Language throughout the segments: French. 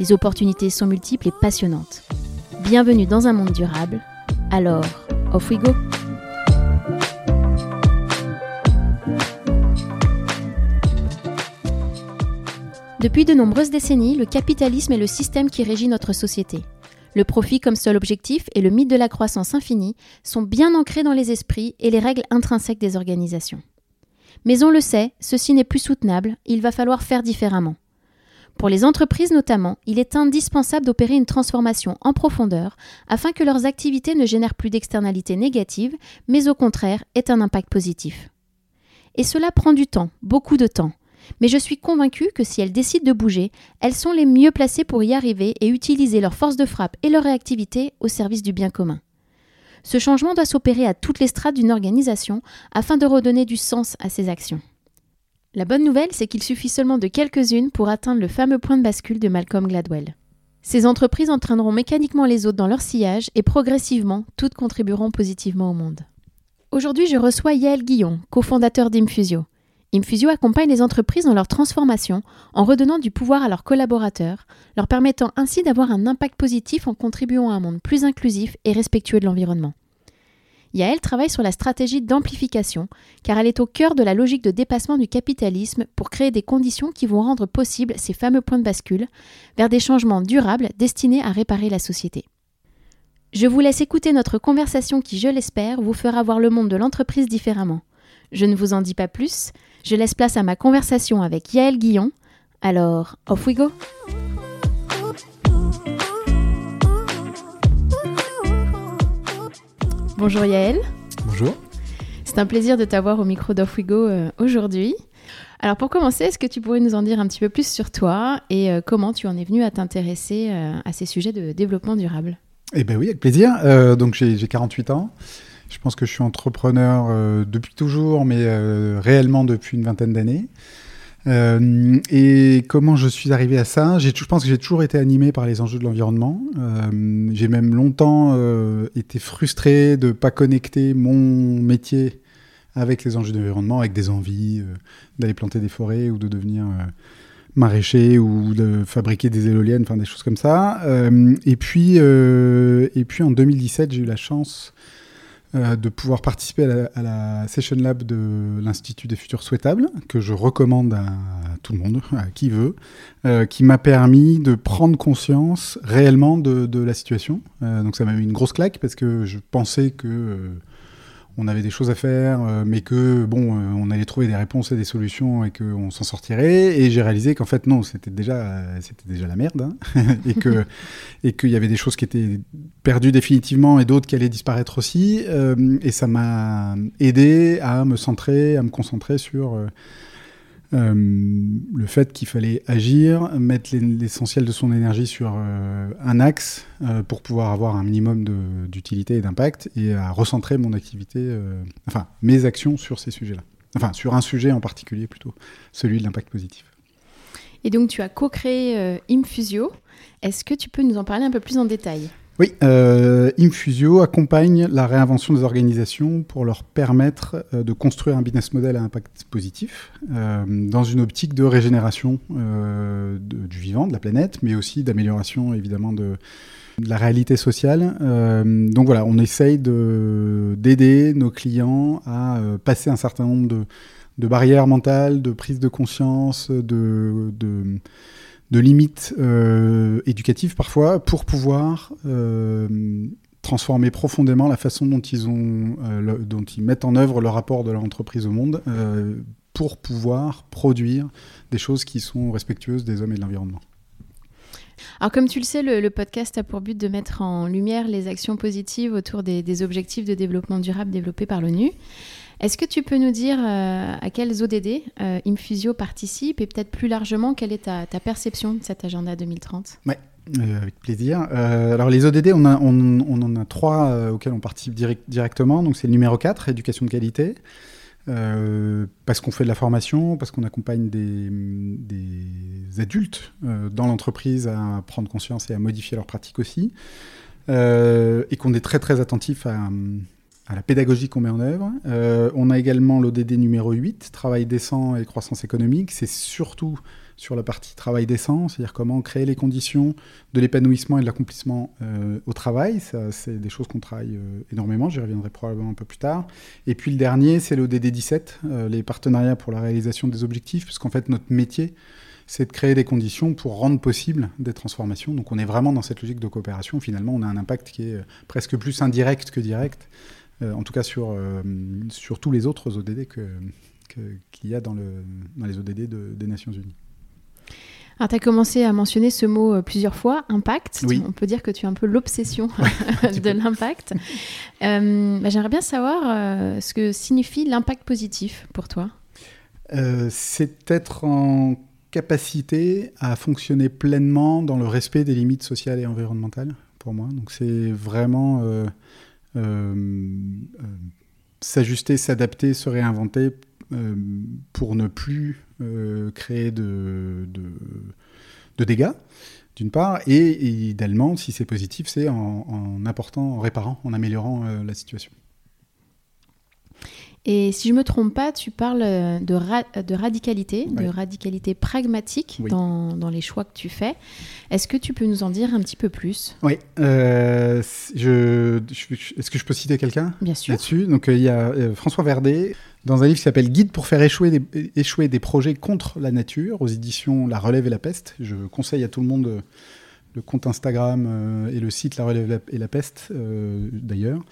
Les opportunités sont multiples et passionnantes. Bienvenue dans un monde durable. Alors, off we go! Depuis de nombreuses décennies, le capitalisme est le système qui régit notre société. Le profit comme seul objectif et le mythe de la croissance infinie sont bien ancrés dans les esprits et les règles intrinsèques des organisations. Mais on le sait, ceci n'est plus soutenable, il va falloir faire différemment. Pour les entreprises notamment, il est indispensable d'opérer une transformation en profondeur afin que leurs activités ne génèrent plus d'externalités négatives, mais au contraire aient un impact positif. Et cela prend du temps, beaucoup de temps mais je suis convaincue que si elles décident de bouger, elles sont les mieux placées pour y arriver et utiliser leur force de frappe et leur réactivité au service du bien commun. Ce changement doit s'opérer à toutes les strates d'une organisation afin de redonner du sens à ses actions. La bonne nouvelle, c'est qu'il suffit seulement de quelques-unes pour atteindre le fameux point de bascule de Malcolm Gladwell. Ces entreprises entraîneront mécaniquement les autres dans leur sillage et progressivement, toutes contribueront positivement au monde. Aujourd'hui, je reçois Yael Guillon, cofondateur d'Infusio. Infusio accompagne les entreprises dans leur transformation en redonnant du pouvoir à leurs collaborateurs, leur permettant ainsi d'avoir un impact positif en contribuant à un monde plus inclusif et respectueux de l'environnement. Yael travaille sur la stratégie d'amplification, car elle est au cœur de la logique de dépassement du capitalisme pour créer des conditions qui vont rendre possible ces fameux points de bascule vers des changements durables destinés à réparer la société. Je vous laisse écouter notre conversation qui, je l'espère, vous fera voir le monde de l'entreprise différemment. Je ne vous en dis pas plus, je laisse place à ma conversation avec Yael Guillon. Alors, off we go Bonjour Yael. Bonjour. C'est un plaisir de t'avoir au micro d'Off We Go euh, aujourd'hui. Alors pour commencer, est-ce que tu pourrais nous en dire un petit peu plus sur toi et euh, comment tu en es venu à t'intéresser euh, à ces sujets de développement durable? Eh bien oui, avec plaisir. donc j'ai 48 ans. Je pense que je suis entrepreneur euh, depuis toujours, mais euh, réellement depuis une vingtaine d'années. Euh, et comment je suis arrivé à ça? Je pense que j'ai toujours été animé par les enjeux de l'environnement. j'ai même longtemps été frustré de ne pas connecter mon métier avec les enjeux de l'environnement, avec des envies d'aller planter des forêts ou de devenir maraîcher ou de fabriquer des éoliennes, enfin des choses comme ça. et, puis, et puis en 2017, j'ai eu la chance euh, de pouvoir participer à la, Session Lab de l'Institut des futurs souhaitables, que je recommande à tout le monde, à qui veut, euh, qui m'a permis de prendre conscience réellement de, la situation. Euh, donc ça m'a mis une grosse claque parce que je pensais que on avait des choses à faire, euh, mais que bon, euh, on allait trouver des réponses et des solutions et qu'on s'en sortirait. Et j'ai réalisé qu'en fait non, c'était déjà, c'était déjà la merde, hein. et que et qu'il y avait des choses qui étaient perdues définitivement et d'autres qui allaient disparaître aussi. Euh, et ça m'a aidé à me centrer, à me concentrer sur euh, le fait qu'il fallait agir, mettre l'essentiel de son énergie sur euh, un axe euh, pour pouvoir avoir un minimum d'utilité et d'impact et à recentrer mon activité, enfin mes actions sur ces sujets-là. Enfin, sur un sujet en particulier plutôt, celui de l'impact positif. Et donc tu as co-créé Infusio. Est-ce que tu peux nous en parler un peu plus en détail? Oui, euh, Infusio accompagne la réinvention des organisations pour leur permettre euh, de construire un business model à impact positif euh, dans une optique de régénération du vivant, de la planète, mais aussi d'amélioration évidemment de, la réalité sociale. donc voilà, on essaye d'aider nos clients à passer un certain nombre de, barrières mentales, de prise de conscience, de de limites euh, éducatives parfois pour pouvoir euh, transformer profondément la façon dont ils, ont, euh, dont ils mettent en œuvre le rapport de leur entreprise au monde pour pouvoir produire des choses qui sont respectueuses des hommes et de l'environnement. Alors comme tu le sais, le, podcast a pour but de mettre en lumière les actions positives autour des, des objectifs de développement durable développés par l'ONU. Est-ce que tu peux nous dire euh, à quels ODD euh, Infusio participe et peut-être plus largement quelle est ta, perception de cet agenda 2030 Oui, avec plaisir. alors les ODD, on, en a trois auxquels on participe directement. Donc c'est le numéro 4, éducation de qualité. parce qu'on fait de la formation, parce qu'on accompagne des, des adultes dans l'entreprise à prendre conscience et à modifier leurs pratiques aussi. et qu'on est très très attentif à, à la pédagogie qu'on met en œuvre. Euh, on a également l'ODD numéro 8, travail décent et croissance économique. C'est surtout sur la partie travail décent, c'est-à-dire comment créer les conditions de l'épanouissement et de l'accomplissement euh, au travail. C'est des choses qu'on travaille euh, énormément, j'y reviendrai probablement un peu plus tard. Et puis le dernier, c'est l'ODD 17, les partenariats pour la réalisation des objectifs, puisqu'en fait notre métier, c'est de créer des conditions pour rendre possible des transformations. Donc on est vraiment dans cette logique de coopération. Finalement, on a un impact qui est presque plus indirect que direct. Euh, en tout cas sur, euh, sur tous les autres ODD qu'il y a dans, le, dans les ODD des Nations Unies. Alors, tu as commencé à mentionner ce mot euh, plusieurs fois, impact. On peut dire que tu es un peu l'obsession de l'impact. Bah, j'aimerais bien savoir ce que signifie l'impact positif pour toi. c'est être en capacité à fonctionner pleinement dans le respect des limites sociales et environnementales, pour moi. Donc, c'est vraiment s'ajuster, s'adapter, se réinventer euh, pour ne plus créer de, dégâts d'une part, et, idéalement, si c'est positif, c'est en, en, apportant, en réparant, en améliorant la situation. Et si je me trompe pas, tu parles euh, de, de radicalité, de radicalité pragmatique dans, dans, les choix que tu fais. Est-ce que tu peux nous en dire un petit peu plus? Oui. Euh, je, Est-ce que je peux citer quelqu'un? Bien sûr. Là-dessus. Donc euh, il y a François Verdet dans un livre qui s'appelle Guide pour faire échouer des, échouer des projets contre la nature aux éditions La Relève et la Peste. Je conseille à tout le monde le compte Instagram et le site La Relève et la Peste d'ailleurs.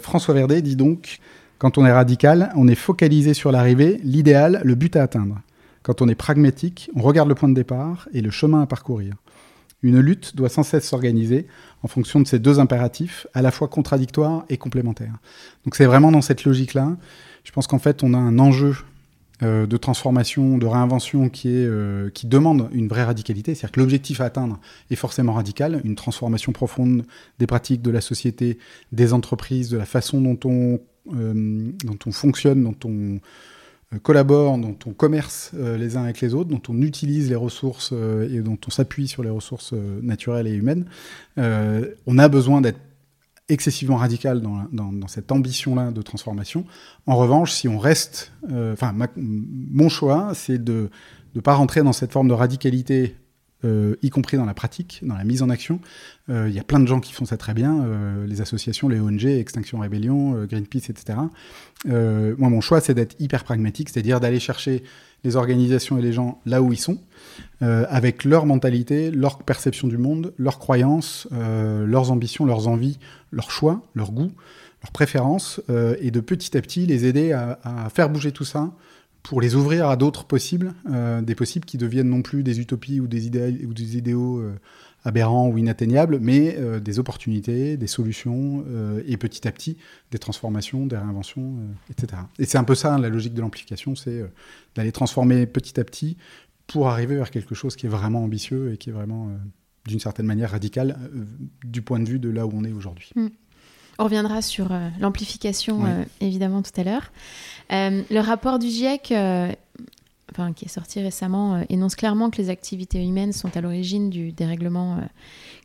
François Verdet dit donc quand on est radical, on est focalisé sur l'arrivée, l'idéal, le but à atteindre. Quand on est pragmatique, on regarde le point de départ et le chemin à parcourir. Une lutte doit sans cesse s'organiser en fonction de ces deux impératifs, à la fois contradictoires et complémentaires. Donc c'est vraiment dans cette logique-là. Je pense qu'en fait, on a un enjeu euh, de transformation, de réinvention qui, est, euh, qui demande une vraie radicalité. C'est-à-dire que l'objectif à atteindre est forcément radical, une transformation profonde des pratiques de la société, des entreprises, de la façon dont on euh, dont on fonctionne, dont on euh, collabore, dont on commerce euh, les uns avec les autres, dont on utilise les ressources et dont on s'appuie sur les ressources naturelles et humaines, on a besoin d'être excessivement radical dans, dans, cette ambition-là de transformation. En revanche, si on reste, enfin, mon choix, c'est de ne pas rentrer dans cette forme de radicalité euh, y compris dans la pratique, dans la mise en action. Euh, il y a plein de gens qui font ça très bien, euh, les associations, les ONG, Extinction Rébellion, Greenpeace, etc. moi, mon choix, c'est d'être hyper pragmatique, c'est-à-dire d'aller chercher les organisations et les gens là où ils sont, avec leur mentalité, leur perception du monde, leurs croyances, leurs ambitions, leurs envies, leurs choix, leurs goûts, leurs préférences, et de petit à petit les aider à faire bouger tout ça pour les ouvrir à d'autres possibles, euh, des possibles qui deviennent non plus des utopies ou des, ou des idéaux euh, aberrants ou inatteignables, mais euh, des opportunités, des solutions, et petit à petit, des transformations, des réinventions, etc. Et c'est un peu ça, la logique de l'amplification, c'est d'aller transformer petit à petit pour arriver vers quelque chose qui est vraiment ambitieux et qui est vraiment, d'une certaine manière, radical du point de vue de là où on est aujourd'hui. Mm. On reviendra sur euh, l'amplification, euh, évidemment, tout à l'heure. Euh, le rapport du GIEC, enfin, qui est sorti récemment, énonce clairement que les activités humaines sont à l'origine du dérèglement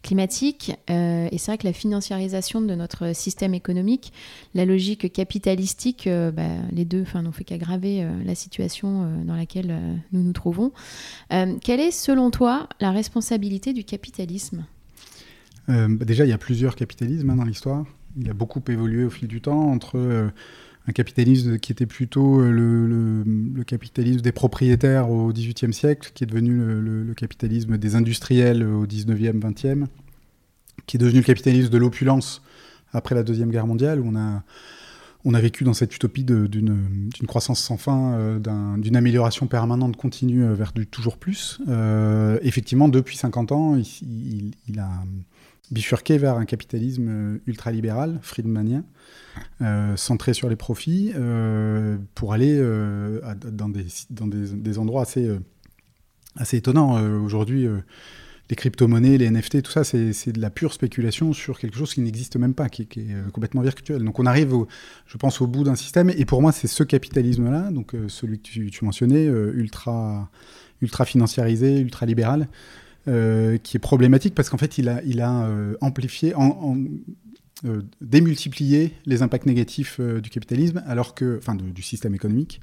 climatique. et c'est vrai que la financiarisation de notre système économique, la logique capitalistique, bah, les deux n'ont fait qu'aggraver la situation dans laquelle nous nous trouvons. quelle est, selon toi, la responsabilité du capitalisme? Bah, Déjà, il y a plusieurs capitalismes hein, dans l'histoire il a beaucoup évolué au fil du temps entre euh, un capitalisme qui était plutôt euh, le, capitalisme des propriétaires au XVIIIe siècle, qui est devenu le, capitalisme des industriels au XIXe, XXe, qui est devenu le capitalisme de l'opulence après la Deuxième Guerre mondiale, où on a, on a vécu dans cette utopie d'une croissance sans fin, euh, d'une amélioration permanente continue vers du toujours plus. effectivement, depuis 50 ans, il, il a bifurquer vers un capitalisme euh, ultralibéral, friedmanien, euh, centré sur les profits, euh, pour aller dans, des, dans des, endroits assez, assez étonnants. Aujourd'hui, les crypto-monnaies, les NFT, tout ça, c'est de la pure spéculation sur quelque chose qui n'existe même pas, qui, est euh, complètement virtuel. Donc on arrive, je pense, au bout d'un système. Et pour moi, c'est ce capitalisme-là, donc euh, celui que tu, mentionnais, euh, ultra, ultra financiarisé, ultra libéral, qui est problématique parce qu'en fait, il a, a amplifié, en, démultiplié les impacts négatifs du capitalisme, alors que, enfin, du système économique.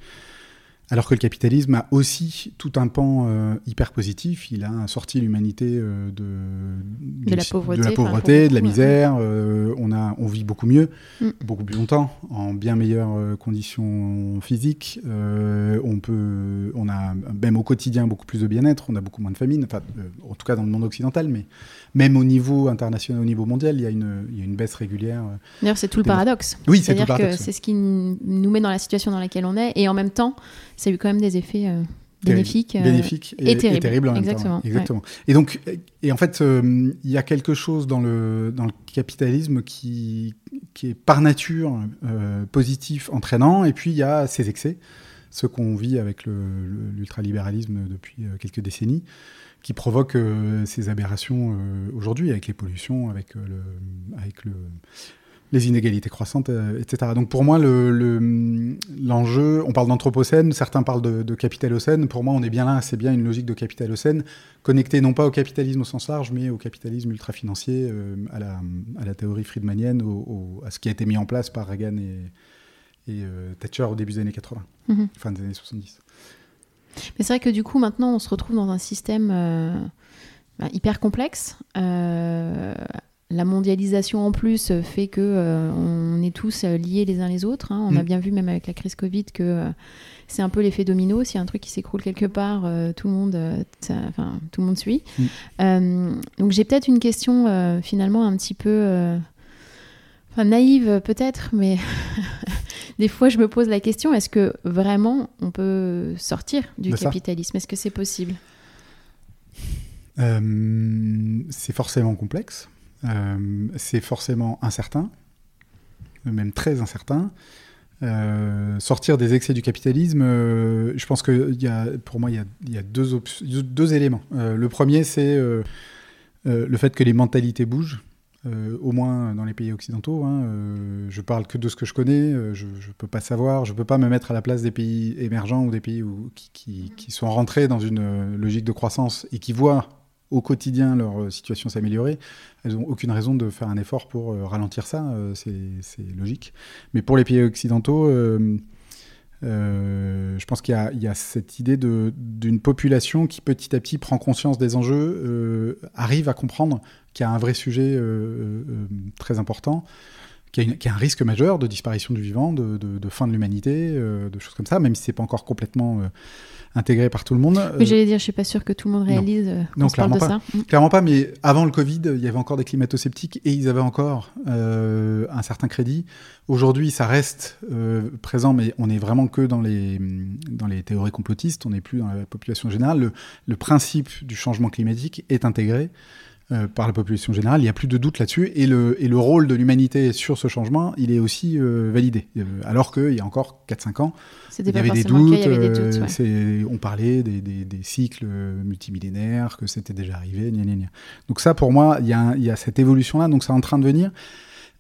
Alors que le capitalisme a aussi tout un pan euh, hyper positif. Il a sorti l'humanité euh, de, de, la pauvreté, de, la, pauvreté, de la misère. Euh, on, a, on vit beaucoup mieux, mm. beaucoup plus longtemps, en bien meilleures conditions physiques. on, peut, on a même au quotidien beaucoup plus de bien-être. On a beaucoup moins de famine, enfin, en tout cas dans le monde occidental. Mais même au niveau international, au niveau mondial, il y a une, il y a une baisse régulière. D'ailleurs, c'est tout le paradoxe. Oui, c'est tout le paradoxe. C'est ce qui nous met dans la situation dans laquelle on est. Et en même temps, ça a eu quand même des effets euh, bénéfiques, euh, bénéfiques et, terribles. en Exactement. Même temps. Exactement. Et donc, et en fait, euh, il y a quelque chose dans le, dans le capitalisme qui, qui est par nature positif, entraînant, et puis il y a ses excès, ce qu'on vit avec l'ultralibéralisme depuis quelques décennies qui provoquent ces aberrations aujourd'hui avec les pollutions, avec, le, avec le, les inégalités croissantes, euh, etc. Donc pour moi, l'enjeu, le, on parle d'anthropocène, certains parlent de, de capitalocène. Pour moi, on est bien là, c'est bien une logique de capitalocène, connectée non pas au capitalisme au sens large, mais au capitalisme ultra-financier, euh, à, la, à, la, théorie friedmanienne, à ce qui a été mis en place par Reagan et, et euh, Thatcher au début des années 80, mm-hmm. fin des années 70. Mais c'est vrai que du coup, maintenant, on se retrouve dans un système bah, hyper complexe la mondialisation en plus fait que euh, on est tous euh, liés les uns les autres. Hein. On a mm. bien vu même avec la crise Covid que euh, c'est un peu l'effet domino. S'il y a un truc qui s'écroule quelque part, tout le monde, enfin tout le monde suit. Mm. donc j'ai peut-être une question finalement un petit peu naïve peut-être, mais des fois je me pose la question est-ce que vraiment on peut sortir du capitalisme? Est-ce que c'est possible? C'est forcément complexe. Euh, c'est forcément incertain, même très incertain. Euh, sortir des excès du capitalisme, euh, je pense que pour moi, il y a, deux, éléments. le premier, c'est le fait que les mentalités bougent. au moins dans les pays occidentaux. Hein, je parle que de ce que je connais, je ne peux pas savoir, je ne peux pas me mettre à la place des pays émergents ou des pays qui, sont rentrés dans une logique de croissance et qui voient au quotidien leur euh, situation s'améliorer, elles n'ont aucune raison de faire un effort pour euh, ralentir ça, euh, c'est logique. Mais pour les pays occidentaux, je pense qu'il y, a cette idée d'une population qui petit à petit prend conscience des enjeux, arrive à comprendre qu'il y a un vrai sujet très important, qu'il y, a un risque majeur de disparition du vivant, de, de fin de l'humanité, de choses comme ça, même si c'est pas encore complètement intégré par tout le monde. Mais j'allais dire, je suis pas sûr que tout le monde réalise euh, non. se parle de ça. Mm. Clairement pas, mais avant le Covid, il y avait encore des climato-sceptiques et ils avaient encore euh, un certain crédit. Aujourd'hui, ça reste euh, présent, mais on est vraiment que dans les, dans les théories complotistes, on n'est plus dans la population générale. Le, le principe du changement climatique est intégré. Euh, par la population générale. Il n'y a plus de doute là-dessus. Et le, et le rôle de l'humanité sur ce changement, il est aussi euh, validé. Euh, alors qu'il y a encore 4-5 ans, il y, avait des doutes, on parlait des, des, des, cycles multimillénaires, que c'était déjà arrivé. Gna gna gna. Donc ça, pour moi, il y, a, il y a cette évolution-là. Donc c'est en train de venir.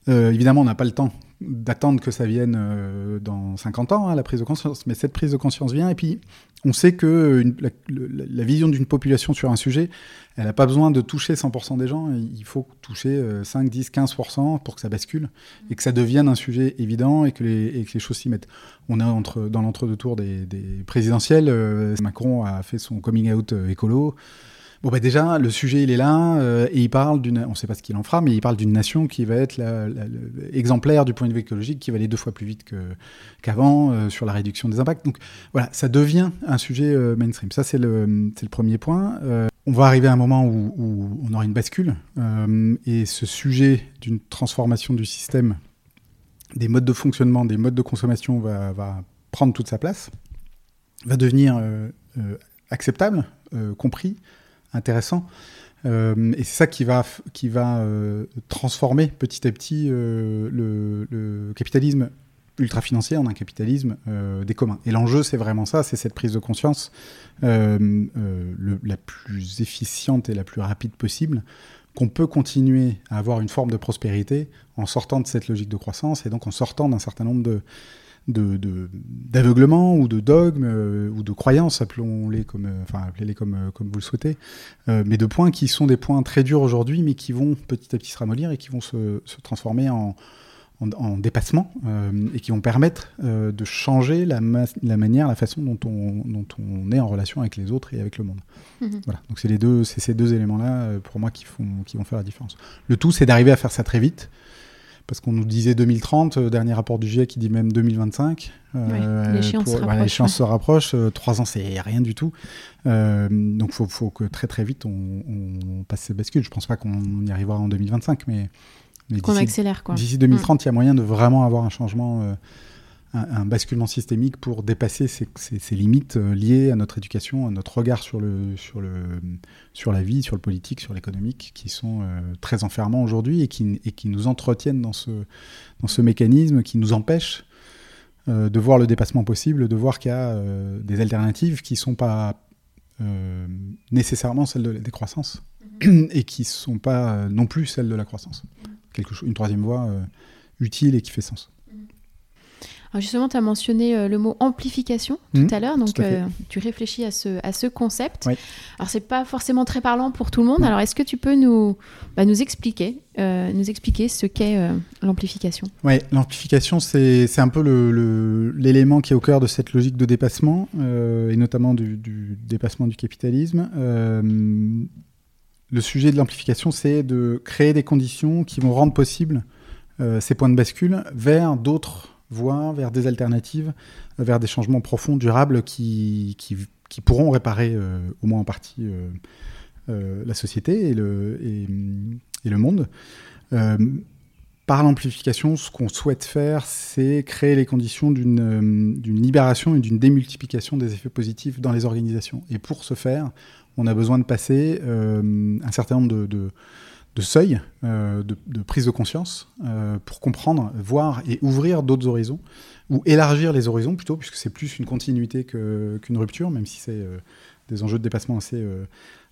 évidemment, on n'a pas le temps d'attendre que ça vienne dans 50 ans, hein, la prise de conscience. Mais cette prise de conscience vient. Et puis, on sait que la, vision d'une population sur un sujet, elle n'a pas besoin de toucher 100% des gens, il faut toucher 5, 10, 15% pour que ça bascule et que ça devienne un sujet évident et que les, choses s'y mettent. On est dans l'entre-deux tours des, présidentielles, euh, Macron a fait son coming out euh, écolo. Bon, bah déjà, le sujet, il est là, euh, et il parle d'une, on ne sait pas ce qu'il en fera, mais il parle d'une nation qui va être la, exemplaire du point de vue écologique, qui va aller deux fois plus vite qu'avant euh, sur la réduction des impacts. Donc voilà, ça devient un sujet euh, mainstream. Ça, c'est le, le premier point. on va arriver à un moment où, où on aura une bascule, et ce sujet d'une transformation du système, des modes de fonctionnement, des modes de consommation va, va prendre toute sa place, va devenir acceptable, compris, intéressant. Euh, et c'est ça qui va, qui va euh, transformer petit à petit euh, le, capitalisme ultra financier, on a un capitalisme des communs. Et l'enjeu, c'est vraiment ça, c'est cette prise de conscience la plus efficiente et la plus rapide possible qu'on peut continuer à avoir une forme de prospérité en sortant de cette logique de croissance et donc en sortant d'un certain nombre de d'aveuglement ou de dogmes euh, ou de croyances, appelons-les comme, euh, enfin appelez-les comme, euh, comme vous le souhaitez, mais de points qui sont des points très durs aujourd'hui, mais qui vont petit à petit se ramollir et qui vont se, se transformer en, en, dépassement et qui vont permettre de changer la, la, manière, la façon dont on, dont on est en relation avec les autres et avec le monde. Mhm. Voilà. Donc c'est les deux, c'est ces deux éléments-là pour moi qui font, qui vont faire la différence. Le tout, c'est d'arriver à faire ça très vite parce qu'on nous disait 2030, euh, dernier rapport du GIEC qui dit même 2025. Euh, l'échéance se rapproche. Euh, trois ans, c'est rien du tout. donc il faut, que très très vite on, passe ces bascules. Je pense pas qu'on y arrivera en 2025, mais, mais qu'on accélère. D'ici 2030, il y a moyen de vraiment avoir un changement un, basculement systémique pour dépasser ces, limites euh, liées à notre éducation, à notre regard sur, le, sur, le, sur la vie, sur le politique, sur l'économique, qui sont euh, très enfermants aujourd'hui et qui, et qui nous entretiennent dans ce, dans ce mécanisme qui nous empêche euh, de voir le dépassement possible, de voir qu'il y a des alternatives qui ne sont pas nécessairement celles de la décroissance mhm. et qui ne sont pas non plus celles de la croissance. Quelque chose, une troisième voie utile et qui fait sens justement, tu as mentionné euh, le mot amplification tout mmh, à l'heure, donc euh, tu réfléchis à ce, à ce concept. Oui. Alors, c'est pas forcément très parlant pour tout le monde. Alors, est-ce que tu peux nous, bah, nous, expliquer, euh, nous expliquer ce qu'est l'amplification? Oui, l'amplification, c'est un peu l'élément qui est au cœur de cette logique de dépassement, et notamment du, du, dépassement du capitalisme. le sujet de l'amplification, c'est de créer des conditions qui vont rendre possible ces points de bascule vers d'autres voire vers des alternatives, euh, vers des changements profonds, durables, qui, pourront réparer euh, au moins en partie euh, la société et le, monde. par l'amplification, ce qu'on souhaite faire, c'est créer les conditions d'une libération et d'une démultiplication des effets positifs dans les organisations. Et pour ce faire, on a besoin de passer un certain nombre de seuil, euh, de, prise de conscience, euh, pour comprendre, voir et ouvrir d'autres horizons, ou élargir les horizons plutôt, puisque c'est plus une continuité qu'une rupture, même si c'est euh, des enjeux de dépassement assez,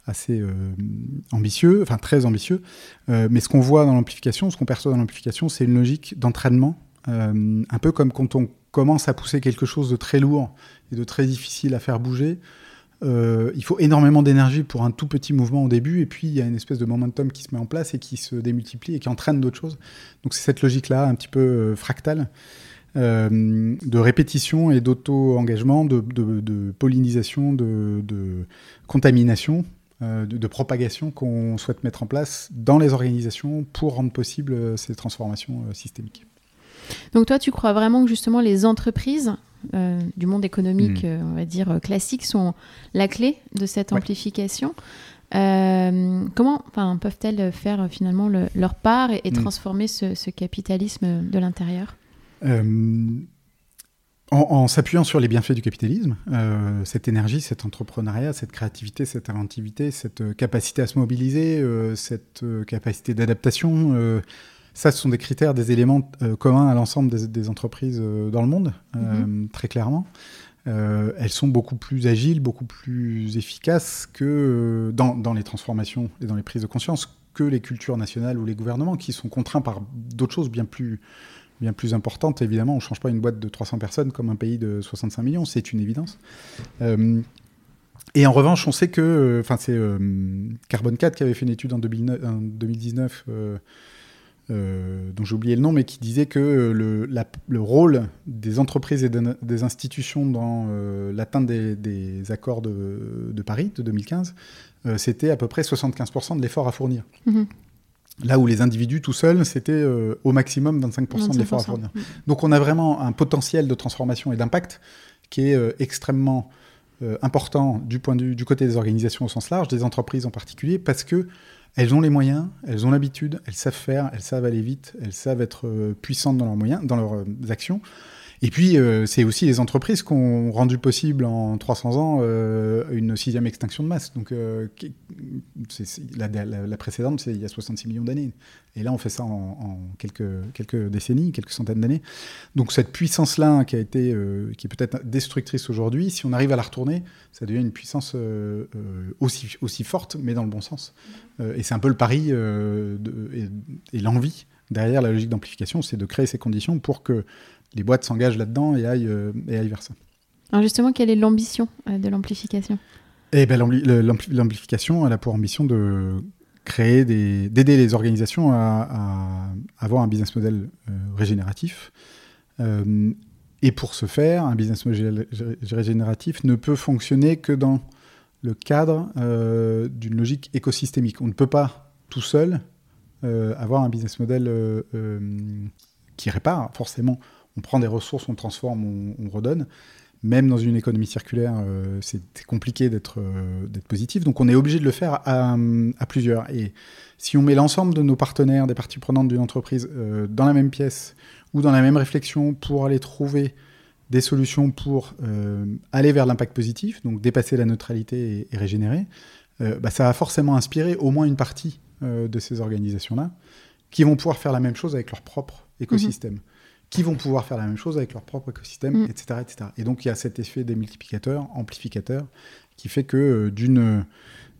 assez ambitieux, enfin très ambitieux. mais ce qu'on voit dans l'amplification, ce qu'on perçoit dans l'amplification, c'est une logique d'entraînement, un peu comme quand on commence à pousser quelque chose de très lourd et de très difficile à faire bouger. Euh, il faut énormément d'énergie pour un tout petit mouvement au début, et puis il y a une espèce de momentum qui se met en place et qui se démultiplie et qui entraîne d'autres choses. Donc c'est cette logique-là, un petit peu euh, fractale, euh, de répétition et d'auto-engagement, de, pollinisation, de, contamination, de, propagation qu'on souhaite mettre en place dans les organisations pour rendre possible ces transformations systémiques. Donc toi, tu crois vraiment que justement les entreprises euh, du monde économique, hmm. euh, on va dire, euh, classique, sont la clé de cette amplification. comment peuvent-elles faire finalement leur part et, hmm. transformer ce, capitalisme de l'intérieur? En, s'appuyant sur les bienfaits du capitalisme, cette énergie, cet entrepreneuriat, cette créativité, cette inventivité, cette capacité à se mobiliser, cette capacité d'adaptation, ça, ce sont des critères, des éléments euh, communs à l'ensemble des, entreprises euh, dans le monde, euh, mhm. très clairement. elles sont beaucoup plus agiles, beaucoup plus efficaces que dans, les transformations et dans les prises de conscience que les cultures nationales ou les gouvernements qui sont contraints par d'autres choses bien plus, bien plus importantes. Évidemment, on ne change pas une boîte de 300 personnes comme un pays de 65 millions, c'est une évidence. et en revanche, on sait que, enfin, c'est Carbon 4 qui avait fait une étude en, 2019 euh, dont j'ai oublié le nom, mais qui disait que le, le rôle des entreprises et des institutions dans euh, l'atteinte des, accords de, Paris de 2015, euh, c'était à peu près 75% de l'effort à fournir. Mhm. Là où les individus tout seuls, c'était au maximum 25%, de l'effort à fournir. Mhm. Donc on a vraiment un potentiel de transformation et d'impact qui est extrêmement important du point de du côté des organisations au sens large, des entreprises en particulier, parce que elles ont les moyens, elles ont l'habitude, elles savent faire, elles savent aller vite, elles savent être euh, puissantes dans leurs moyens, dans leurs euh, actions. Et puis, euh, c'est aussi les entreprises qui ont rendu possible en 300 ans euh, une sixième extinction de masse. Donc, euh, la, précédente, c'est il y a 66 millions d'années. Et là, on fait ça en, quelques, quelques décennies, quelques centaines d'années. Donc, cette puissance-là, qui a été, qui est peut-être destructrice aujourd'hui, si on arrive à la retourner, ça devient une puissance aussi, aussi forte, mais dans le bon sens. et c'est un peu le pari de, et l'envie derrière la logique d'amplification, c'est de créer ces conditions pour que les boîtes s'engagent là-dedans et aillent, euh, et aillent vers ça. Alors justement, quelle est l'ambition euh, de l'amplification? Eh ben, L'amplification, elle a pour ambition de créer des, d'aider les organisations à, avoir un business model euh, régénératif. et pour ce faire, un business model régénératif ne peut fonctionner que dans le cadre d'une logique écosystémique. On ne peut pas tout seul avoir un business model qui répare forcément on prend des ressources, on transforme, on, redonne. Même dans une économie circulaire, euh, c'est compliqué euh, d'être positif. Donc on est obligé de le faire à, plusieurs. Et si on met l'ensemble de nos partenaires, des parties prenantes d'une entreprise, euh, dans la même pièce ou dans la même réflexion pour aller trouver des solutions pour aller vers l'impact positif, donc dépasser la neutralité et, régénérer, bah, ça va forcément inspirer au moins une partie de ces organisations-là qui vont pouvoir faire la même chose avec leur propre écosystème. Mhm qui vont pouvoir faire la même chose avec leur propre écosystème, etc., mm. etc. Et donc il y a cet effet des multiplicateurs, amplificateurs, qui fait que euh, d'une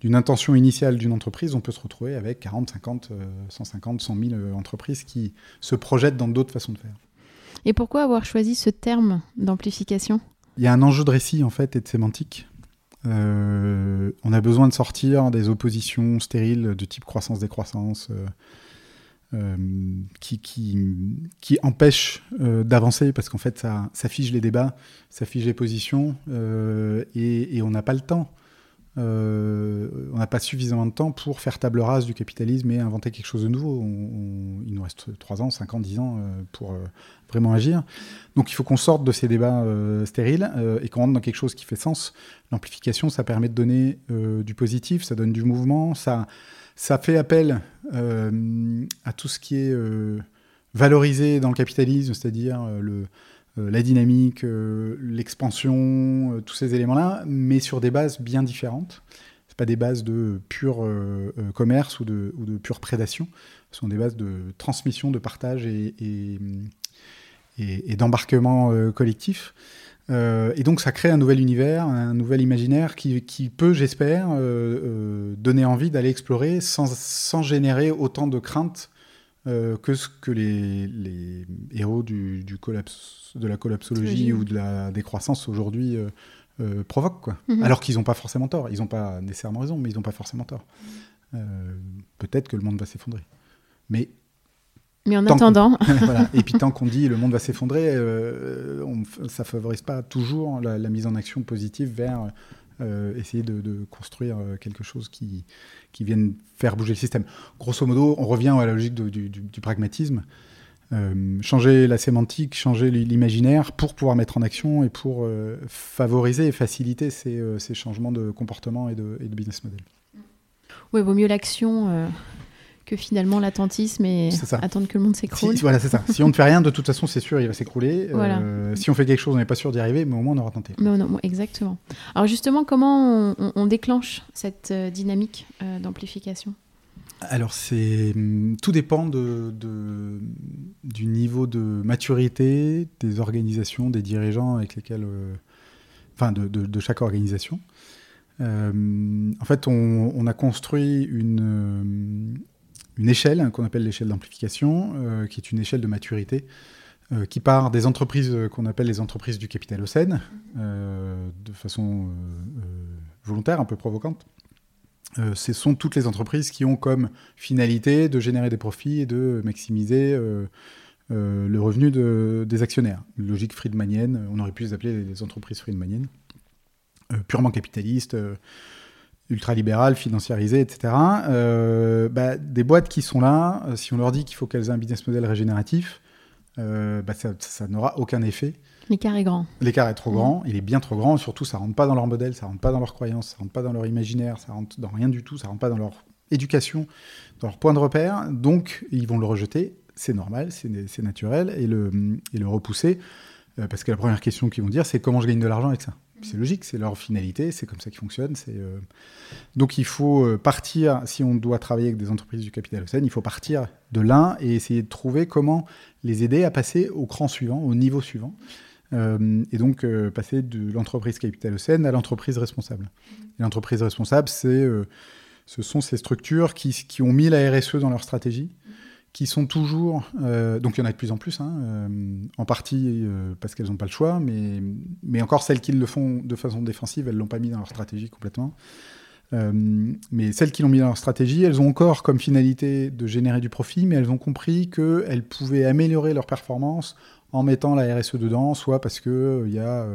d'une intention initiale d'une entreprise, on peut se retrouver avec 40, 50, 150, 100 000 entreprises qui se projettent dans d'autres façons de faire. Et pourquoi avoir choisi ce terme d'amplification? Il y a un enjeu de récit en fait et de sémantique. Euh, on a besoin de sortir des oppositions stériles de type croissance-décroissance. Euh, euh, qui, qui, qui, empêche euh, d'avancer parce qu'en fait ça, ça, fige les débats, ça fige les positions euh, et, on n'a pas le temps. on n'a pas suffisamment de temps pour faire table rase du capitalisme et inventer quelque chose de nouveau. il nous reste 3 ans, 5 ans, 10 ans pour vraiment agir. Donc il faut qu'on sorte de ces débats stériles et qu'on rentre dans quelque chose qui fait sens. L'amplification, ça permet de donner du positif, ça donne du mouvement, ça, ça fait appel euh, à tout ce qui est euh, valorisé dans le capitalisme, c'est-à-dire euh, la dynamique, l'expansion, tous ces éléments-là, mais sur des bases bien différentes. Ce pas des bases de pur commerce ou de, pure prédation, ce sont des bases de transmission, de partage et, d'embarquement collectif. Euh, et donc ça crée un nouvel univers, un nouvel imaginaire qui, peut, j'espère, euh, euh, donner envie d'aller explorer sans, générer autant de craintes que ce que les, héros du, collapse, de la collapsologie ou de la décroissance aujourd'hui provoquent. Quoi. Mhm. Alors qu'ils n'ont pas forcément tort. Ils n'ont pas nécessairement raison, mais ils n'ont pas forcément tort. Peut-être que le monde va s'effondrer. Mais mais en attendant. Et puis tant qu'on dit le monde va s'effondrer, euh, ça ne favorise pas toujours la, mise en action positive vers euh, essayer de, construire euh, quelque chose qui, qui vienne faire bouger le système. Grosso modo, on revient à la logique du, pragmatisme. changer la sémantique, changer l'imaginaire pour pouvoir mettre en action et pour favoriser et faciliter ces, ces, changements de comportement et de, et de business model. Oui, vaut mieux l'action que finalement l'attentisme et attendre que le monde s'écroule. voilà, c'est ça. Si on ne fait rien, de toute façon, c'est sûr, il va s'écrouler. Euh, si on fait quelque chose, on n'est pas sûr d'y arriver, mais au moins on aura tenté. Non, non, exactement. Alors justement, comment on, déclenche cette euh, dynamique euh, d'amplification? Alors, c'est hum, tout dépend de, du niveau de maturité des organisations, des dirigeants avec lesquels, enfin, de, chaque organisation. en fait, on, on, a construit une, une échelle qu'on appelle l'échelle d'amplification, euh, qui est une échelle de maturité, euh, qui part des entreprises euh, qu'on appelle les entreprises du capital Océan, de façon volontaire, un peu provocante. ce sont toutes les entreprises qui ont comme finalité de générer des profits et de maximiser le revenu des actionnaires. Logique friedmanienne, on aurait pu les appeler les entreprises friedmaniennes, purement capitalistes ultralibérales, financiarisées, etc. Euh, bah, des boîtes qui sont là, euh, si on leur dit qu'il faut qu'elles aient un business model régénératif, euh, bah, ça, n'aura aucun effet. L'écart est grand. L'écart est trop grand, il est bien trop grand, surtout ça rentre pas dans leur modèle, ça rentre pas dans leurs croyances, ça rentre pas dans leur imaginaire, ça rentre dans rien du tout, ça rentre pas dans leur éducation, dans leur point de repère, donc ils vont le rejeter, c'est normal, c'est naturel, et le, et le repousser parce que la première question qu'ils vont dire, c'est comment je gagne de l'argent avec ça. C'est logique, c'est leur finalité, c'est comme ça qu'ils fonctionnent. Donc il faut partir, si on doit travailler avec des entreprises du capital Océan, il faut partir de l'un et essayer de trouver comment les aider à passer au cran suivant, au niveau suivant. et donc passer de l'entreprise capital Océan à l'entreprise responsable. Et l'entreprise responsable, c'est ce sont ces structures qui, qui, ont mis la RSE dans leur stratégie, qui sont toujours, euh, donc il y en a de plus en plus, hein, euh, en partie euh, parce qu'elles n'ont pas le choix, mais, mais encore celles qui le font de façon défensive, elles ne l'ont pas mis dans leur stratégie complètement. mais celles qui l'ont mis dans leur stratégie, elles ont encore comme finalité de générer du profit, mais elles ont compris qu'elles pouvaient améliorer leur performance en mettant la RSE dedans, soit parce qu'il il y a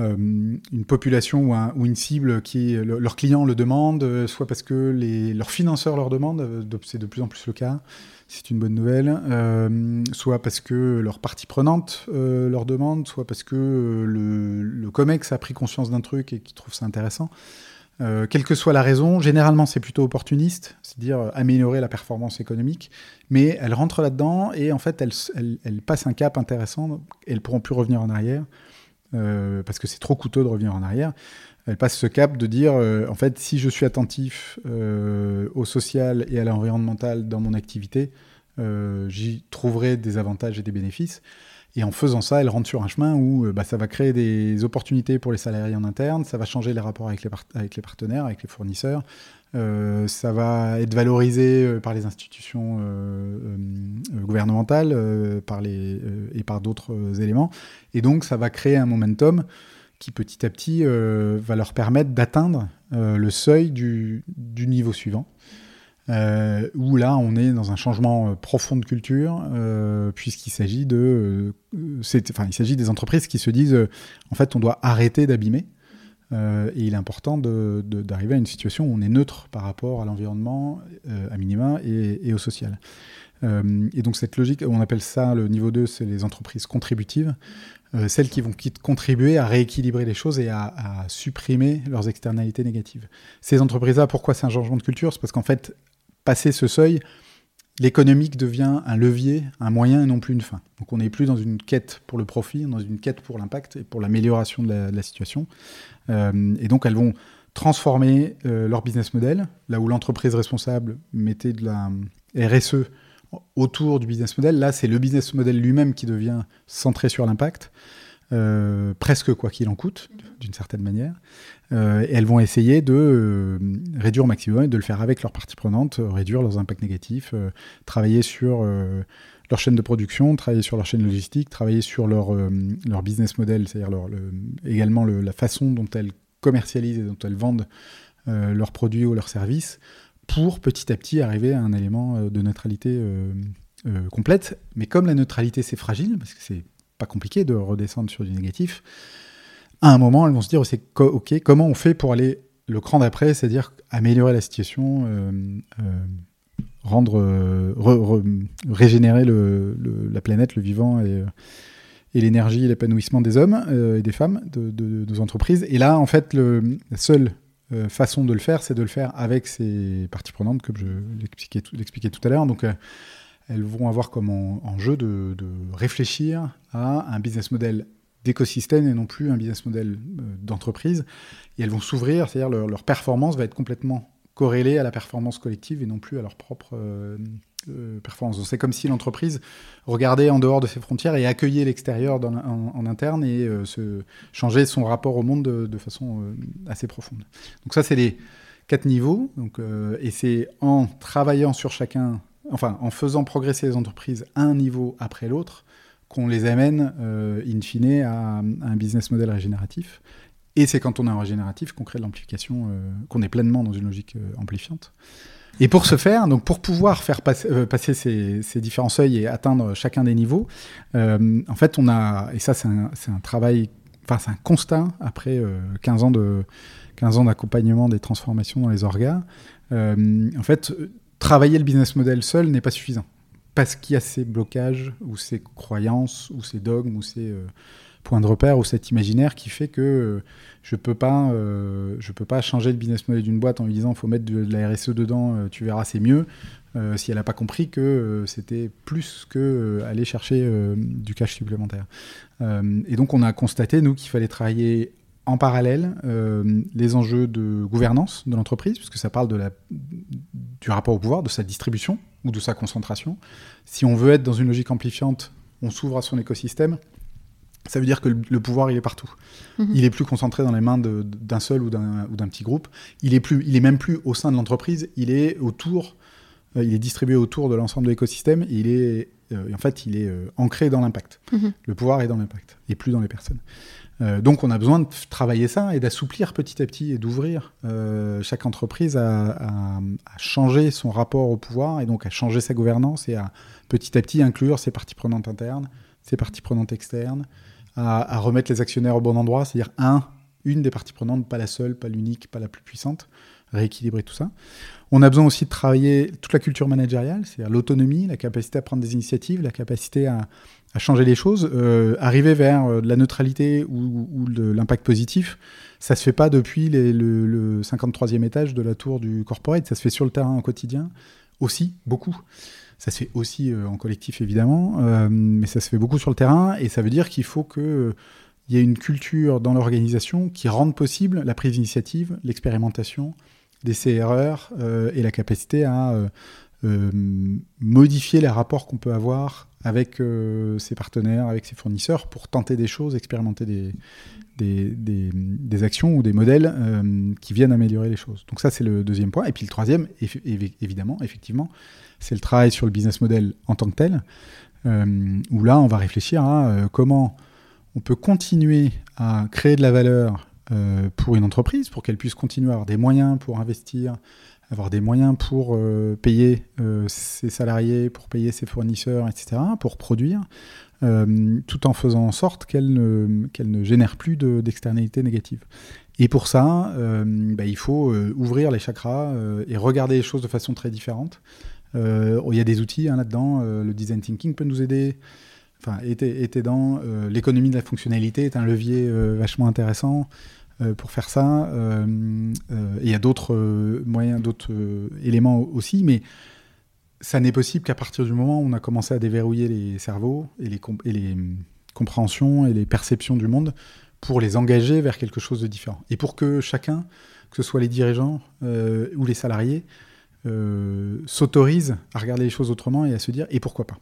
une population ou, une cible qui leurs clients le demandent, euh, soit parce que leurs financeurs leur demandent, euh, c'est de plus en plus le cas, c'est une bonne nouvelle, soit parce que leurs parties prenantes leur demandent, soit parce que le, COMEX a pris conscience d'un truc et qui trouve ça intéressant. quelle que soit la raison, généralement c'est plutôt opportuniste, c'est-à-dire améliorer la performance économique, mais elles rentrent là-dedans et en fait elles, passent un cap intéressant, elles pourront plus revenir en arrière. Euh, parce que c'est trop coûteux de revenir en arrière. Elle passe ce cap de dire, euh, en fait, si je suis attentif euh, au social et à l'environnemental dans mon activité, j'y trouverai des avantages et des bénéfices. Et en faisant ça, elle rentre sur un chemin où bah, ça va créer des opportunités pour les salariés en interne, ça va changer les rapports avec les, partenaires, avec les fournisseurs, euh, ça va être valorisé euh, par les institutions euh, gouvernementales par les, et par d'autres éléments. Et donc, ça va créer un momentum qui, petit à petit, va leur permettre d'atteindre le seuil du niveau suivant. Où là, on est dans un changement profond de culture, puisqu'il s'agit de, enfin, il s'agit des entreprises qui se disent, en fait, on doit arrêter d'abîmer. Euh, et il est important d'arriver à une situation où on est neutre par rapport à l'environnement, euh, à minima, et, au social. Euh, et donc cette logique, on appelle ça le niveau 2, c'est les entreprises contributives, celles qui vont contribuer à rééquilibrer les choses et à, à supprimer leurs externalités négatives. Ces entreprises-là, pourquoi c'est un changement de culture? C'est parce qu'en fait, passer ce seuil, l'économique devient un levier, un moyen et non plus une fin. Donc on n'est plus dans une quête pour le profit, dans une quête pour l'impact et pour l'amélioration de, la, situation. Euh, et donc elles vont transformer euh, leur business model, là où l'entreprise responsable mettait de la RSE autour du business model, là c'est le business model lui-même qui devient centré sur l'impact. Euh, presque quoi qu'il en coûte, d'une certaine manière. Euh, et elles vont essayer de euh, réduire au maximum et de le faire avec leurs parties prenantes, réduire leurs impacts négatifs, travailler sur leur chaîne de production, travailler sur leur chaîne logistique, travailler sur leur, leur business model, c'est-à-dire également la façon dont elles commercialisent et dont elles vendent leurs produits ou leurs services pour petit à petit arriver à un élément de neutralité complète. Mais comme la neutralité c'est fragile, parce que c'est pas compliqué de redescendre sur du négatif. À un moment, elles vont se dire, c'est ok, comment on fait pour aller le cran d'après, c'est-à-dire améliorer la situation, euh, euh, rendre, euh, régénérer le, la planète, le vivant et, et l'énergie, l'épanouissement des hommes et des femmes de, nos entreprises. Et là, en fait, le, la seule façon de le faire, c'est de le faire avec ces parties prenantes, comme je l'expliquais tout à l'heure. Donc, elles vont avoir comme enjeu de, réfléchir à un business model d'écosystème et non plus un business model euh, d'entreprise. Et elles vont s'ouvrir, c'est-à-dire leur, performance va être complètement corrélée à la performance collective et non plus à leur propre euh, euh, performance. C'est comme si l'entreprise regardait en dehors de ses frontières et accueillait l'extérieur en, interne et se changeait son rapport au monde de, de façon assez profonde. Donc ça, c'est les quatre niveaux. Donc, et c'est en travaillant sur chacun enfin, en faisant progresser les entreprises un niveau après l'autre, qu'on les amène, euh, in fine, à, un business model régénératif. Et c'est quand on est en régénératif qu'on crée de l'amplification, euh, qu'on est pleinement dans une logique euh, amplifiante. Et pour ce faire, donc pour pouvoir faire passer ces, différents seuils et atteindre chacun des niveaux, en fait, on a, et ça c'est un, travail, enfin c'est un constat après 15 ans de 15 ans d'accompagnement des transformations dans les organes. en fait, travailler le business model seul n'est pas suffisant. Parce qu'il y a ces blocages, ou ces croyances, ou ces dogmes, ou ces euh, points de repère, ou cet imaginaire qui fait que euh, je ne peux, pas, euh, peux pas changer le business model d'une boîte en lui disant faut mettre de, la RSE dedans, tu verras, c'est mieux. si elle n'a pas compris que c'était plus que aller chercher du cash supplémentaire. et donc on a constaté, nous, qu'il fallait travailler en parallèle les enjeux de gouvernance de l'entreprise, puisque ça parle de la, du rapport au pouvoir, de sa distribution ou de sa concentration. Si on veut être dans une logique amplifiante, on s'ouvre à son écosystème. Ça veut dire que le pouvoir, il est partout. Mhm. Il est plus concentré dans les mains d'un seul ou d'un petit groupe. Il est, plus, il est même plus au sein de l'entreprise, il est autour, euh, il est distribué autour de l'ensemble de l'écosystème. Il est, euh, en fait, il est euh, ancré dans l'impact. Mhm. Le pouvoir est dans l'impact et plus dans les personnes. Donc, on a besoin de travailler ça et d'assouplir petit à petit et d'ouvrir chaque entreprise à, à, changer son rapport au pouvoir et donc à changer sa gouvernance et à petit à petit inclure ses parties prenantes internes, ses parties prenantes externes, à, remettre les actionnaires au bon endroit, c'est-à-dire un, une des parties prenantes, pas la seule, pas l'unique, pas la plus puissante, rééquilibrer tout ça. On a besoin aussi de travailler toute la culture managériale, c'est-à-dire l'autonomie, la capacité à prendre des initiatives, la capacité à, changer les choses, euh, arriver vers euh, la neutralité ou, de l'impact positif. Ça se fait pas depuis le, le 53e étage de la tour du corporate, ça se fait sur le terrain au quotidien aussi, beaucoup. Ça se fait aussi euh, en collectif, évidemment, mais ça se fait beaucoup sur le terrain, et ça veut dire qu'il faut qu'il euh, y ait une culture dans l'organisation qui rende possible la prise d'initiative, l'expérimentation, des CRR et la capacité à modifier les rapports qu'on peut avoir avec ses partenaires, avec ses fournisseurs pour tenter des choses, expérimenter des, des, actions ou des modèles qui viennent améliorer les choses. Donc ça, c'est le deuxième point. Et puis le troisième, évidemment, effectivement, c'est le travail sur le business model en tant que tel, euh, où là, on va réfléchir à euh, comment on peut continuer à créer de la valeur euh, pour une entreprise, pour qu'elle puisse continuer à avoir des moyens pour investir, avoir des moyens pour payer ses salariés, pour payer ses fournisseurs, etc., pour produire, tout en faisant en sorte qu'elle ne, qu'elle ne génère plus d'externalités négatives. Et pour ça, bah, il faut ouvrir les chakras et regarder les choses de façon très différente. Euh, il y a des outils hein, là-dedans. Euh, le design thinking peut nous aider. Enfin, était, était dans euh, l'économie de la fonctionnalité est un levier vachement intéressant pour faire ça. Il y a d'autres moyens, d'autres éléments aussi, mais ça n'est possible qu'à partir du moment où on a commencé à déverrouiller les cerveaux et les, et les compréhensions et les perceptions du monde pour les engager vers quelque chose de différent. Et pour que chacun, que ce soit les dirigeants ou les salariés, euh, s'autorise à regarder les choses autrement et à se dire et pourquoi pas?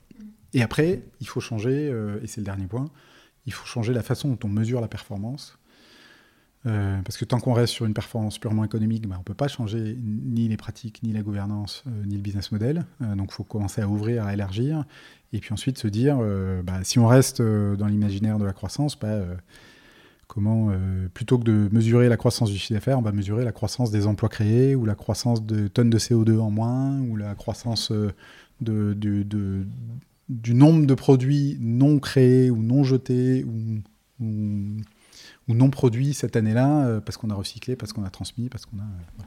Et après, il faut changer, euh, et c'est le dernier point, il faut changer la façon dont on mesure la performance. Euh, parce que tant qu'on reste sur une performance purement économique, bah, on ne peut pas changer ni les pratiques, ni la gouvernance, ni le business model. donc il faut commencer à ouvrir, à élargir. Et puis ensuite se dire, bah, si on reste dans l'imaginaire de la croissance, bah, Comment, euh, plutôt que de mesurer la croissance du chiffre d'affaires, on va mesurer la croissance des emplois créés, ou la croissance de tonnes de CO2 en moins, ou la croissance euh, du nombre de produits non créés ou non jetés ou, non produits cette année-là, euh, parce qu'on a recyclé, parce qu'on a transmis, parce qu'on a...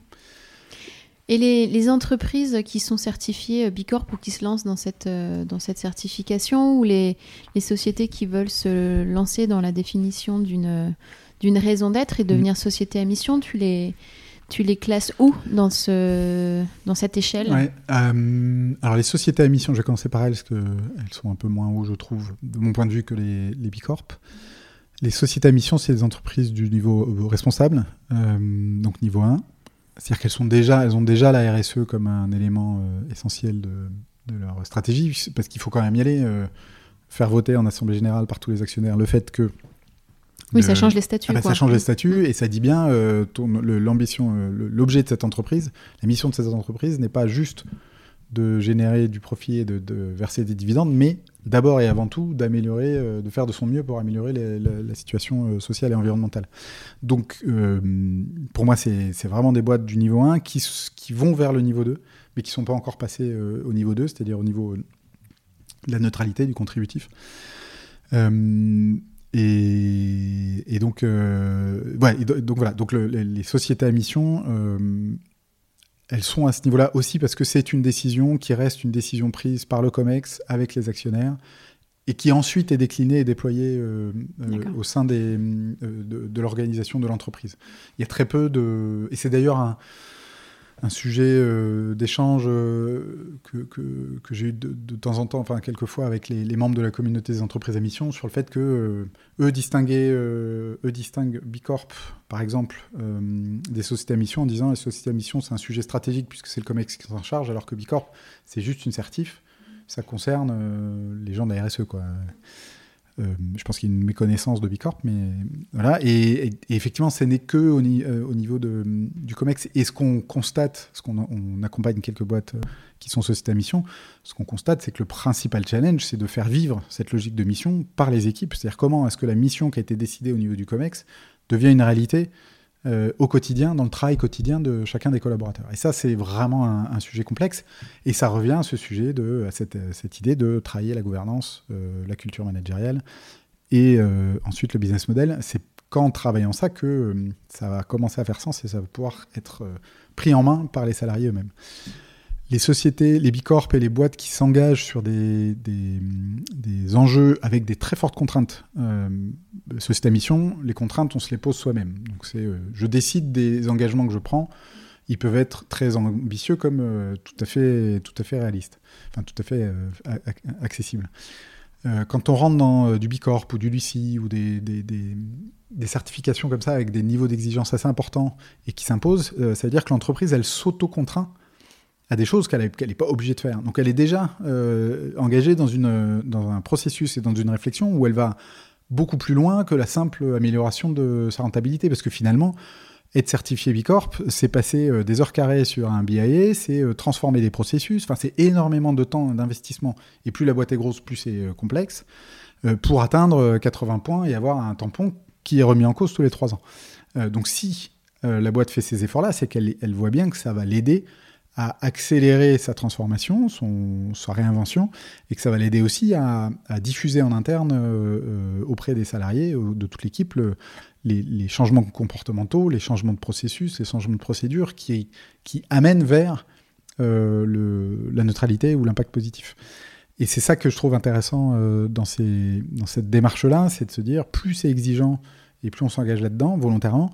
Et les, entreprises qui sont certifiées euh, Bicorp ou qui se lancent dans cette, euh, dans cette certification ou les, les, sociétés qui veulent se lancer dans la définition d'une, raison d'être et devenir mm. société à mission, tu les, tu les classes où dans, ce, dans cette échelle? Euh, Alors les sociétés à mission, je vais commencer par elles parce qu'elles sont un peu moins haut, je trouve, de mon point de vue, que les, les Bicorp. Les sociétés à mission, c'est des entreprises du niveau responsable, donc niveau 1. C'est-à-dire qu'elles sont déjà, elles ont déjà la RSE comme un élément euh, essentiel de, leur stratégie, parce qu'il faut quand même y aller, euh, faire voter en assemblée générale par tous les actionnaires le fait que oui, ça change les statuts. Ah bah, ça change les statuts et ça dit bien euh, l'ambition, l'objet de cette entreprise, la mission de cette entreprise n'est pas juste de générer du profit et de, verser des dividendes, mais d'abord et avant tout d'améliorer, euh, de faire de son mieux pour améliorer la, situation euh, sociale et environnementale. Donc, euh, pour moi, c'est vraiment des boîtes du niveau 1 qui, vont vers le niveau 2, mais qui ne sont pas encore passées au niveau 2, c'est-à-dire au niveau de la neutralité du contributif. Et, donc, voilà, donc les sociétés à mission elles sont à ce niveau-là aussi parce que c'est une décision qui reste une décision prise par le COMEX avec les actionnaires et qui ensuite est déclinée et déployée euh, euh, au sein des, euh, de, l'organisation de l'entreprise. Il y a très peu de... Et c'est d'ailleurs un... un sujet euh, d'échange euh, que, que, j'ai eu de, de, temps en temps, enfin quelques fois avec les, les, membres de la communauté des entreprises à mission, sur le fait que euh, eux distinguaient, eux distinguent Bicorp, par exemple, des sociétés à mission en disant les sociétés à mission c'est un sujet stratégique puisque c'est le COMEX qui s'en charge, alors que Bicorp c'est juste une certif. Ça concerne les gens de la RSE, quoi. Euh, je pense qu'il y a une méconnaissance de Bicorp, mais voilà. Et, effectivement, ce n'est que au, euh, au, niveau du COMEX. Et ce qu'on constate, ce qu'on on accompagne quelques boîtes euh, qui sont sociétés à mission, ce qu'on constate, c'est que le principal challenge, c'est de faire vivre cette logique de mission par les équipes. C'est-à-dire comment est-ce que la mission qui a été décidée au niveau du COMEX devient une réalité euh, au quotidien, dans le travail quotidien de chacun des collaborateurs. Et ça, c'est vraiment un, sujet complexe. Et ça revient à ce sujet, de, à cette, idée de travailler la gouvernance, euh, la culture managériale et euh, ensuite le business model. C'est qu'en travaillant ça que ça va commencer à faire sens et ça va pouvoir être pris en main par les salariés eux-mêmes les sociétés, les bicorps et les boîtes qui s'engagent sur des, des, enjeux avec des très fortes contraintes, euh, société à mission, les contraintes, on se les pose soi-même. Donc c'est, euh, je décide des engagements que je prends. Ils peuvent être très ambitieux comme euh, tout à fait, tout à fait réalistes, enfin tout à fait euh, accessibles. Euh, quand on rentre dans du Bicorp ou du Lucie ou des, des, des, certifications comme ça avec des niveaux d'exigence assez importants et qui s'imposent, ça veut dire que l'entreprise elle s'auto-contraint à des choses qu'elle n'est pas obligée de faire. Donc elle est déjà euh, engagée dans, un processus et dans une réflexion où elle va beaucoup plus loin que la simple amélioration de sa rentabilité, parce que finalement, être certifié Bicorp, c'est passer euh, des heures carrées sur un BIA, c'est euh, transformer des processus, enfin c'est énormément de temps d'investissement, et plus la boîte est grosse, plus c'est complexe, pour atteindre 80 points et avoir un tampon qui est remis en cause tous les trois ans. Donc si la boîte fait ces efforts-là, c'est qu'elle elle voit bien que ça va l'aider à accélérer sa transformation, son, sa réinvention, et que ça va l'aider aussi à, diffuser en interne euh, auprès des salariés, de toute l'équipe, le, les, changements comportementaux, les changements de processus, les changements de procédure qui, amènent vers euh, la neutralité ou l'impact positif. Et c'est ça que je trouve intéressant euh, dans cette démarche-là, c'est de se dire, plus c'est exigeant et plus on s'engage là-dedans volontairement,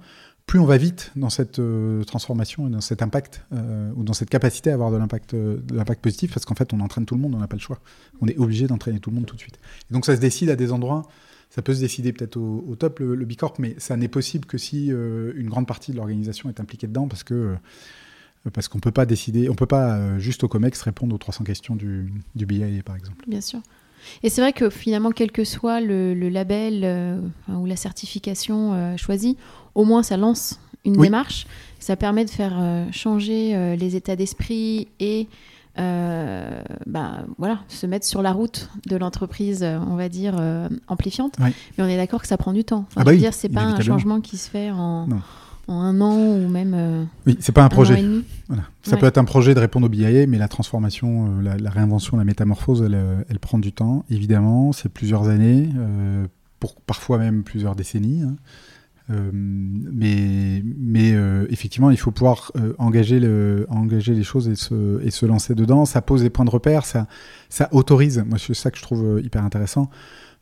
plus on va vite dans cette euh, transformation et dans cet impact euh, ou dans cette capacité à avoir de l'impact euh, de l'impact positif parce qu'en fait on entraîne tout le monde on n'a pas le choix. On est obligé d'entraîner tout le monde tout de suite. Et donc ça se décide à des endroits. Ça peut se décider peut-être au, au, top le, le, bicorp mais ça n'est possible que si une grande partie de l'organisation est impliquée dedans parce que parce qu'on peut pas décider on peut pas juste au comex répondre aux 300 questions du, du BIA par exemple. Bien sûr et c'est vrai que finalement, quel que soit le, le label euh, ou la certification euh, choisie, au moins ça lance une oui. démarche, ça permet de faire euh, changer les états d'esprit et bah, voilà, se mettre sur la route de l'entreprise, on va dire, amplifiante. Oui. Mais on est d'accord que ça prend du temps. Enfin, ah bah je veux oui, dire, c'est pas un changement qui se fait en... Non en un an ou même. Euh, oui, c'est pas un projet. Voilà. Ça ouais. peut être un projet de répondre au BIA, mais la transformation, euh, la, la, réinvention, la métamorphose, elle, euh, elle, prend du temps, évidemment. C'est plusieurs années, euh, pour parfois même plusieurs décennies. Hein. Euh, mais mais effectivement, il faut pouvoir engager, le, engager les choses et se, et se lancer dedans. Ça pose des points de repère, ça, ça autorise. Moi, c'est ça que je trouve hyper intéressant.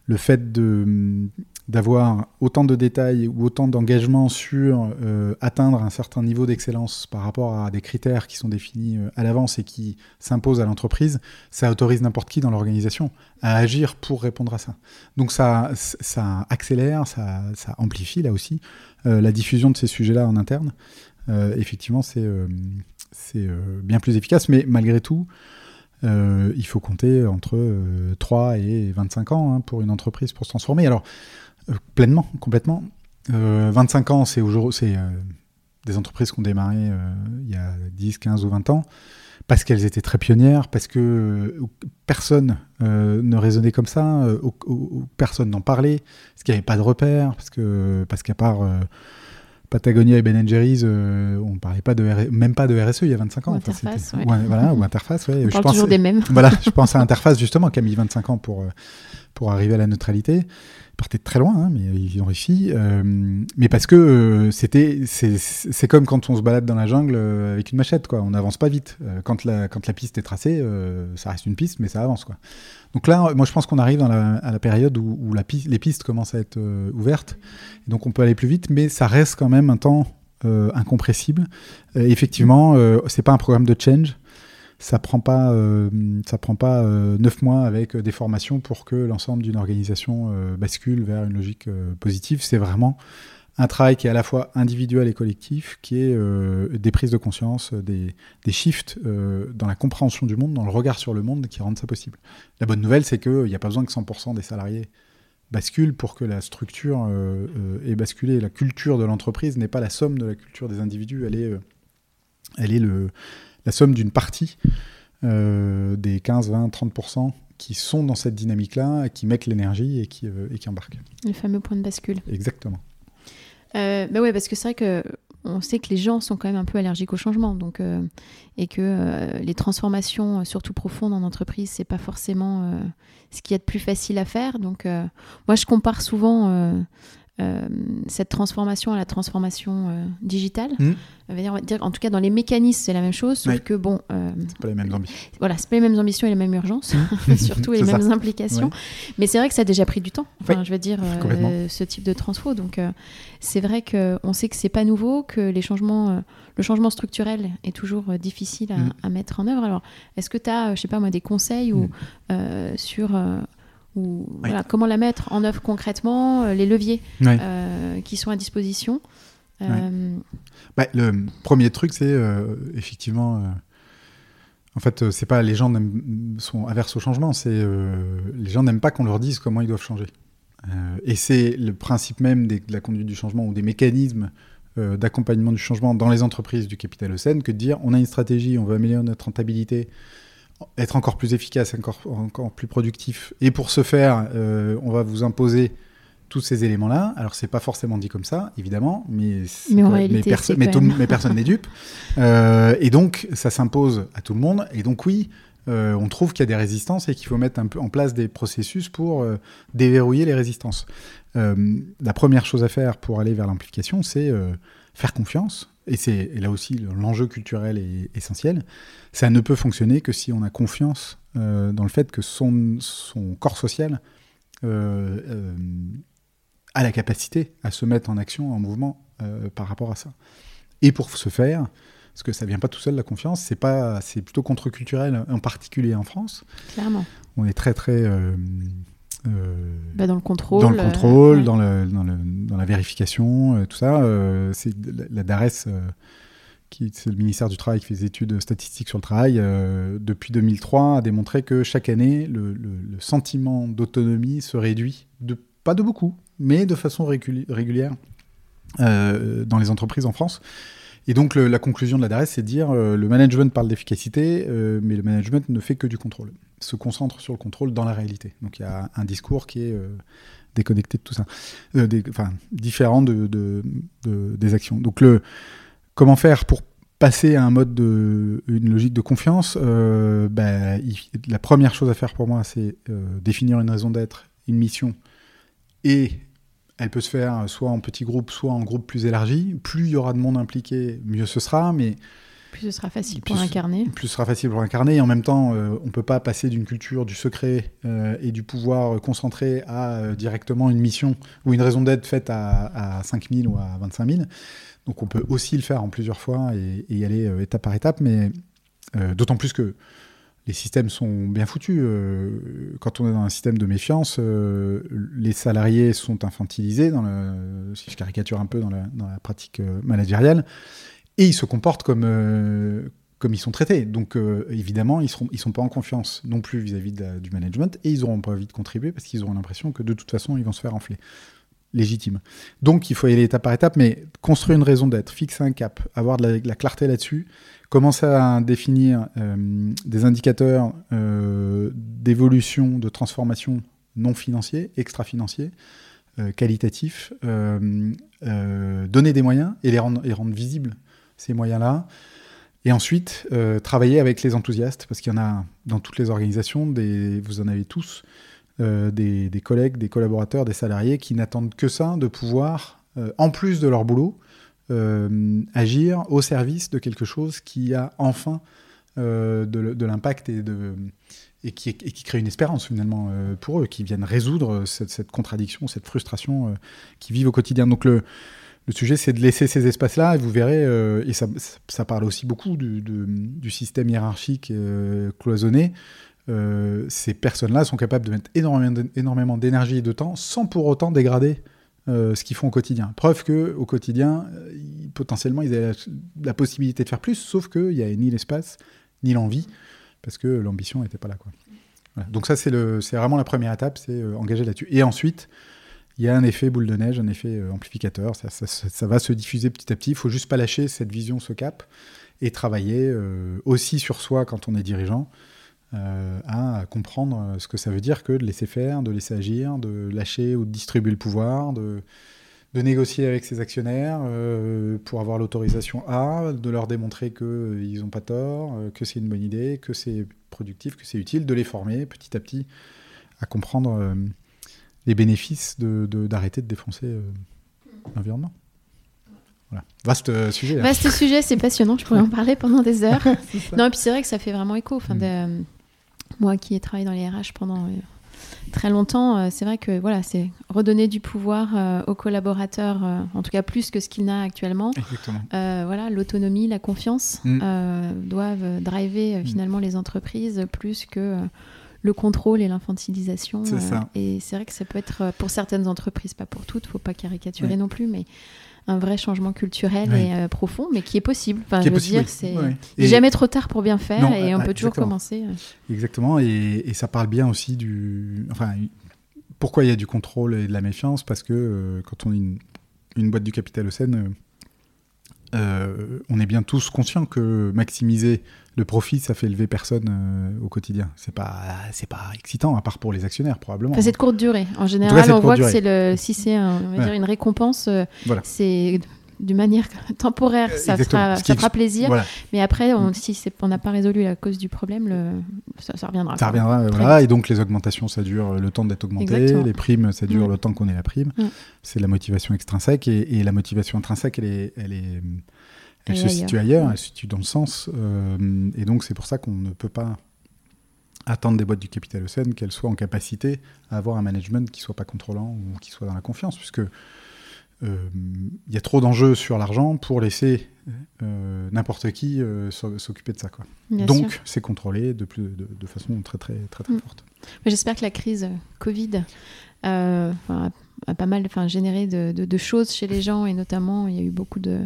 Le fait de d'avoir autant de détails ou autant d'engagement sur euh, atteindre un certain niveau d'excellence par rapport à des critères qui sont définis euh, à l'avance et qui s'imposent à l'entreprise, ça autorise n'importe qui dans l'organisation à agir pour répondre à ça. Donc ça, ça accélère, ça, amplifie là aussi euh, la diffusion de ces sujets-là en interne. Effectivement, c'est bien plus efficace, mais malgré tout, il faut compter entre euh, 3 et 25 ans hein, pour une entreprise pour se transformer. Alors, pleinement, complètement. Euh, 25 ans, c'est c'est euh, des entreprises qui ont démarré euh, il y a 10, 15 ou 20 ans parce qu'elles étaient très pionnières, parce que euh, personne ne raisonnait comme ça, personne n'en parlait, parce qu'il n'y avait pas de repères, parce que parce qu'à part Patagonia et Ben Jerry's, euh, on parlait pas de R... même pas de RSE il y a 25 ans. Ou interface, ouais. Voilà, ou interface. Ouais. On je parle pense, toujours des mêmes. Voilà, je pense à interface justement qui a mis 25 ans pour pour arriver à la neutralité partaient de très loin, hein, mais ils ont réussi. Euh, mais parce que euh, c'était, c'est comme quand on se balade dans la jungle euh, avec une machette, quoi. On n'avance pas vite. Euh, quand la, quand la piste est tracée, ça reste une piste, mais ça avance, quoi. Donc là, moi, je pense qu'on arrive à la période où, la piste, les pistes commencent à être ouvertes, donc on peut aller plus vite, mais ça reste quand même un temps incompressible. effectivement, c'est pas un programme de change ça prend pas ça prend pas neuf mois avec des formations pour que l'ensemble d'une organisation bascule vers une logique positive. C'est vraiment un travail qui est à la fois individuel et collectif, qui est euh, des prises de conscience, des, des shifts euh, dans la compréhension du monde, dans le regard sur le monde qui rendent ça possible. La bonne nouvelle, c'est qu'il n'y a pas besoin que 100% des salariés basculent pour que la structure euh, ait basculé. La culture de l'entreprise n'est pas la somme de la culture des individus, elle est, elle est le, la somme d'une partie des 15, 20, 30% qui sont dans cette dynamique-là, qui mettent l'énergie et qui, et qui embarquent. Le fameux point de bascule. Exactement. Euh, bah ouais, parce que c'est vrai que on sait que les gens sont quand même un peu allergiques au changement, donc euh, et que euh, les transformations, surtout profondes en entreprise, c'est pas forcément ce qu'il y a de plus facile à faire. Donc, moi, je compare souvent euh, cette transformation à la transformation euh, digitale. Mmh. on va dire, en tout cas, dans les mécanismes, c'est la même chose, sauf que bon. Euh, c'est pas les mêmes ambitions. Voilà, c'est pas les mêmes ambitions et les mêmes urgences, mmh. surtout et les mêmes implications. Mais c'est vrai que ça a déjà pris du temps. Enfin, je veux dire, ce type de transfo. Donc, c'est vrai qu'on sait que c'est pas nouveau, que les changements, le changement structurel est toujours difficile à, mmh. à, mettre en œuvre. Alors, est-ce que tu as, je sais pas moi, des conseils ou, sur ou comment la mettre en œuvre concrètement, euh, les leviers euh, qui sont à disposition. Euh, bah, le premier truc, c'est effectivement. en fait, c'est pas les gens sont averses au changement, c'est les gens n'aiment pas qu'on leur dise comment ils doivent changer. et c'est le principe même de la conduite du changement ou des mécanismes d'accompagnement du changement dans les entreprises du capital Océan que de dire on a une stratégie, on veut améliorer notre rentabilité, être encore plus efficace, encore, encore plus productif. Et pour ce faire, euh, on va vous imposer tous ces éléments-là. Alors, c'est pas forcément dit comme ça, évidemment, mais, mais, en réalité, mais, personne n'est dupe. Euh, et donc, ça s'impose à tout le monde. Et donc, oui, euh, on trouve qu'il y a des résistances et qu'il faut mettre un peu en place des processus pour déverrouiller les résistances. la première chose à faire pour aller vers l'implication, c'est faire confiance et c'est là aussi l'enjeu culturel est essentiel, ça ne peut fonctionner que si on a confiance euh, dans le fait que son, son corps social euh, euh, a la capacité à se mettre en action, en mouvement par rapport à ça. Et pour ce faire, parce que ça vient pas tout seul la confiance, c'est pas, c'est plutôt contre-culturel, en particulier en France. Clairement. On est très très bah, dans le contrôle. Dans le contrôle, dans, le, dans, le, dans, la vérification, euh, tout ça. Euh, c'est la, DARES, qui c'est le ministère du Travail qui fait des études statistiques sur le travail, depuis 2003, a démontré que chaque année, le, sentiment d'autonomie se réduit, de, pas de beaucoup, mais de façon régulière dans les entreprises en France. Et donc la conclusion de la DARES, c'est de dire le management parle d'efficacité, mais le management ne fait que du contrôle se concentre sur le contrôle dans la réalité. Donc il y a un discours qui est euh, déconnecté de tout ça, euh, enfin différent de, des actions. Donc le comment faire pour passer à un mode de une logique de confiance euh, ben, La première chose à faire pour moi, c'est définir une raison d'être, une mission, et elle peut se faire soit en petit groupe, soit en groupe plus élargi. Plus il y aura de monde impliqué, mieux ce sera, mais plus ce sera facile pour incarner. Plus ce sera facile pour incarner. Et en même temps, euh, on ne peut pas passer d'une culture du secret euh, et du pouvoir concentré à euh, directement une mission ou une raison d'être faite à, à 5 000 ou à 25 000. Donc on peut aussi le faire en plusieurs fois et, y aller étape par étape. Mais d'autant plus que les systèmes sont bien foutus. quand on est dans un système de méfiance, les salariés sont infantilisés, dans le, si je caricature un peu dans la, dans la pratique managériale et ils se comportent comme, euh, comme ils sont traités. Donc euh, évidemment, ils ne ils sont pas en confiance non plus vis-à-vis du management et ils n'auront pas envie de contribuer parce qu'ils auront l'impression que de toute façon, ils vont se faire enfler. Légitime. Donc il faut y aller étape par étape, mais construire une raison d'être, fixer un cap, avoir de la, clarté là-dessus, commencer à définir euh, des indicateurs d'évolution, de transformation non financiers, extra-financiers, qualitatifs, donner des moyens et les rendre visibles ces moyens-là. Et ensuite, euh, travailler avec les enthousiastes, parce qu'il y en a dans toutes les organisations, vous en avez tous, euh, des, collègues, des collaborateurs, des salariés qui n'attendent que ça, de pouvoir, euh, en plus de leur boulot, agir au service de quelque chose qui a enfin de, l'impact et qui crée une espérance finalement pour eux, qui viennent résoudre cette, cette contradiction, cette frustration qu'ils vivent au quotidien. Donc le, le sujet, c'est de laisser ces espaces-là, et vous verrez, euh, et ça, parle aussi beaucoup du, système hiérarchique euh, cloisonné. Euh, ces personnes-là sont capables de mettre énormément d'énergie et de temps sans pour autant dégrader ce qu'ils font au quotidien. Preuve que au quotidien, potentiellement, ils avaient la, possibilité de faire plus, sauf qu'il n'y avait ni l'espace, ni l'envie, parce que l'ambition n'était pas là. Donc ça, c'est vraiment la première étape, c'est engager là-dessus. Et ensuite, il y a un effet boule de neige, un effet euh, amplificateur. Ça, va se diffuser petit à petit. Il faut juste pas lâcher cette vision, ce cap, et travailler euh, aussi sur soi quand on est dirigeant, euh, à comprendre ce que ça veut dire que de laisser faire, de laisser agir, de lâcher ou de distribuer le pouvoir, de négocier avec ses actionnaires pour avoir l'autorisation A, de leur démontrer qu'ils n'ont pas tort, que c'est une bonne idée, que c'est productif, que c'est utile, de les former petit à petit à comprendre les bénéfices d'arrêter de, de, défoncer euh, l'environnement. Voilà. Vaste euh, sujet. Hein. Vaste sujet, c'est passionnant, je pourrais en parler pendant des heures. non, et puis c'est vrai que ça fait vraiment écho. Enfin, mm. moi qui ai travaillé dans les RH pendant euh, très longtemps, c'est vrai que voilà, c'est redonner du pouvoir aux collaborateurs, en tout cas plus que ce qu'il n'a actuellement. Voilà, l'autonomie, la confiance mm. doivent driver mm. finalement les entreprises plus que le contrôle et l'infantilisation. C'est ça. Euh, et c'est vrai que ça peut être euh, pour certaines entreprises, pas pour toutes, faut pas caricaturer non plus, mais un vrai changement culturel et euh, profond, mais qui est possible. Enfin, je veux dire, c'est jamais trop tard pour bien faire et on peut toujours commencer. Exactement, et, ça parle bien aussi du. Enfin, pourquoi il y a du contrôle et de la méfiance Parce que quand on est une, une, boîte du capital au Seine, on est bien tous conscients que maximiser le profit, ça fait lever personne euh, au quotidien. C'est pas, c'est pas excitant, à part pour les actionnaires, probablement. c'est de courte durée. En général, on voit que c'est le, si c'est une récompense, euh, c'est d'une manière temporaire, ça, fera, ça fera plaisir. Mais après, on, si on n'a pas résolu la cause du problème, le, ça, reviendra. Ça reviendra, voilà. Et donc, les augmentations, ça dure le temps d'être augmenté. Les primes, ça dure le temps qu'on ait la prime. C'est la motivation extrinsèque. Et, et, la motivation intrinsèque, elle est, elle est elle se situe ailleurs, elle se situe dans le sens. Euh, et donc, c'est pour ça qu'on ne peut pas attendre des boîtes du capital Océan qu'elles soient en capacité à avoir un management qui soit pas contrôlant ou qui soit dans la confiance, puisque euh, il y a trop d'enjeux sur l'argent pour laisser euh, n'importe qui s'occuper de ça. Quoi. Donc, c'est contrôlé de, plus, de, façon très, très, très, très, mm. forte. J'espère que la crise Covid a pas mal généré de, de, choses chez les gens, et notamment, il y a eu beaucoup de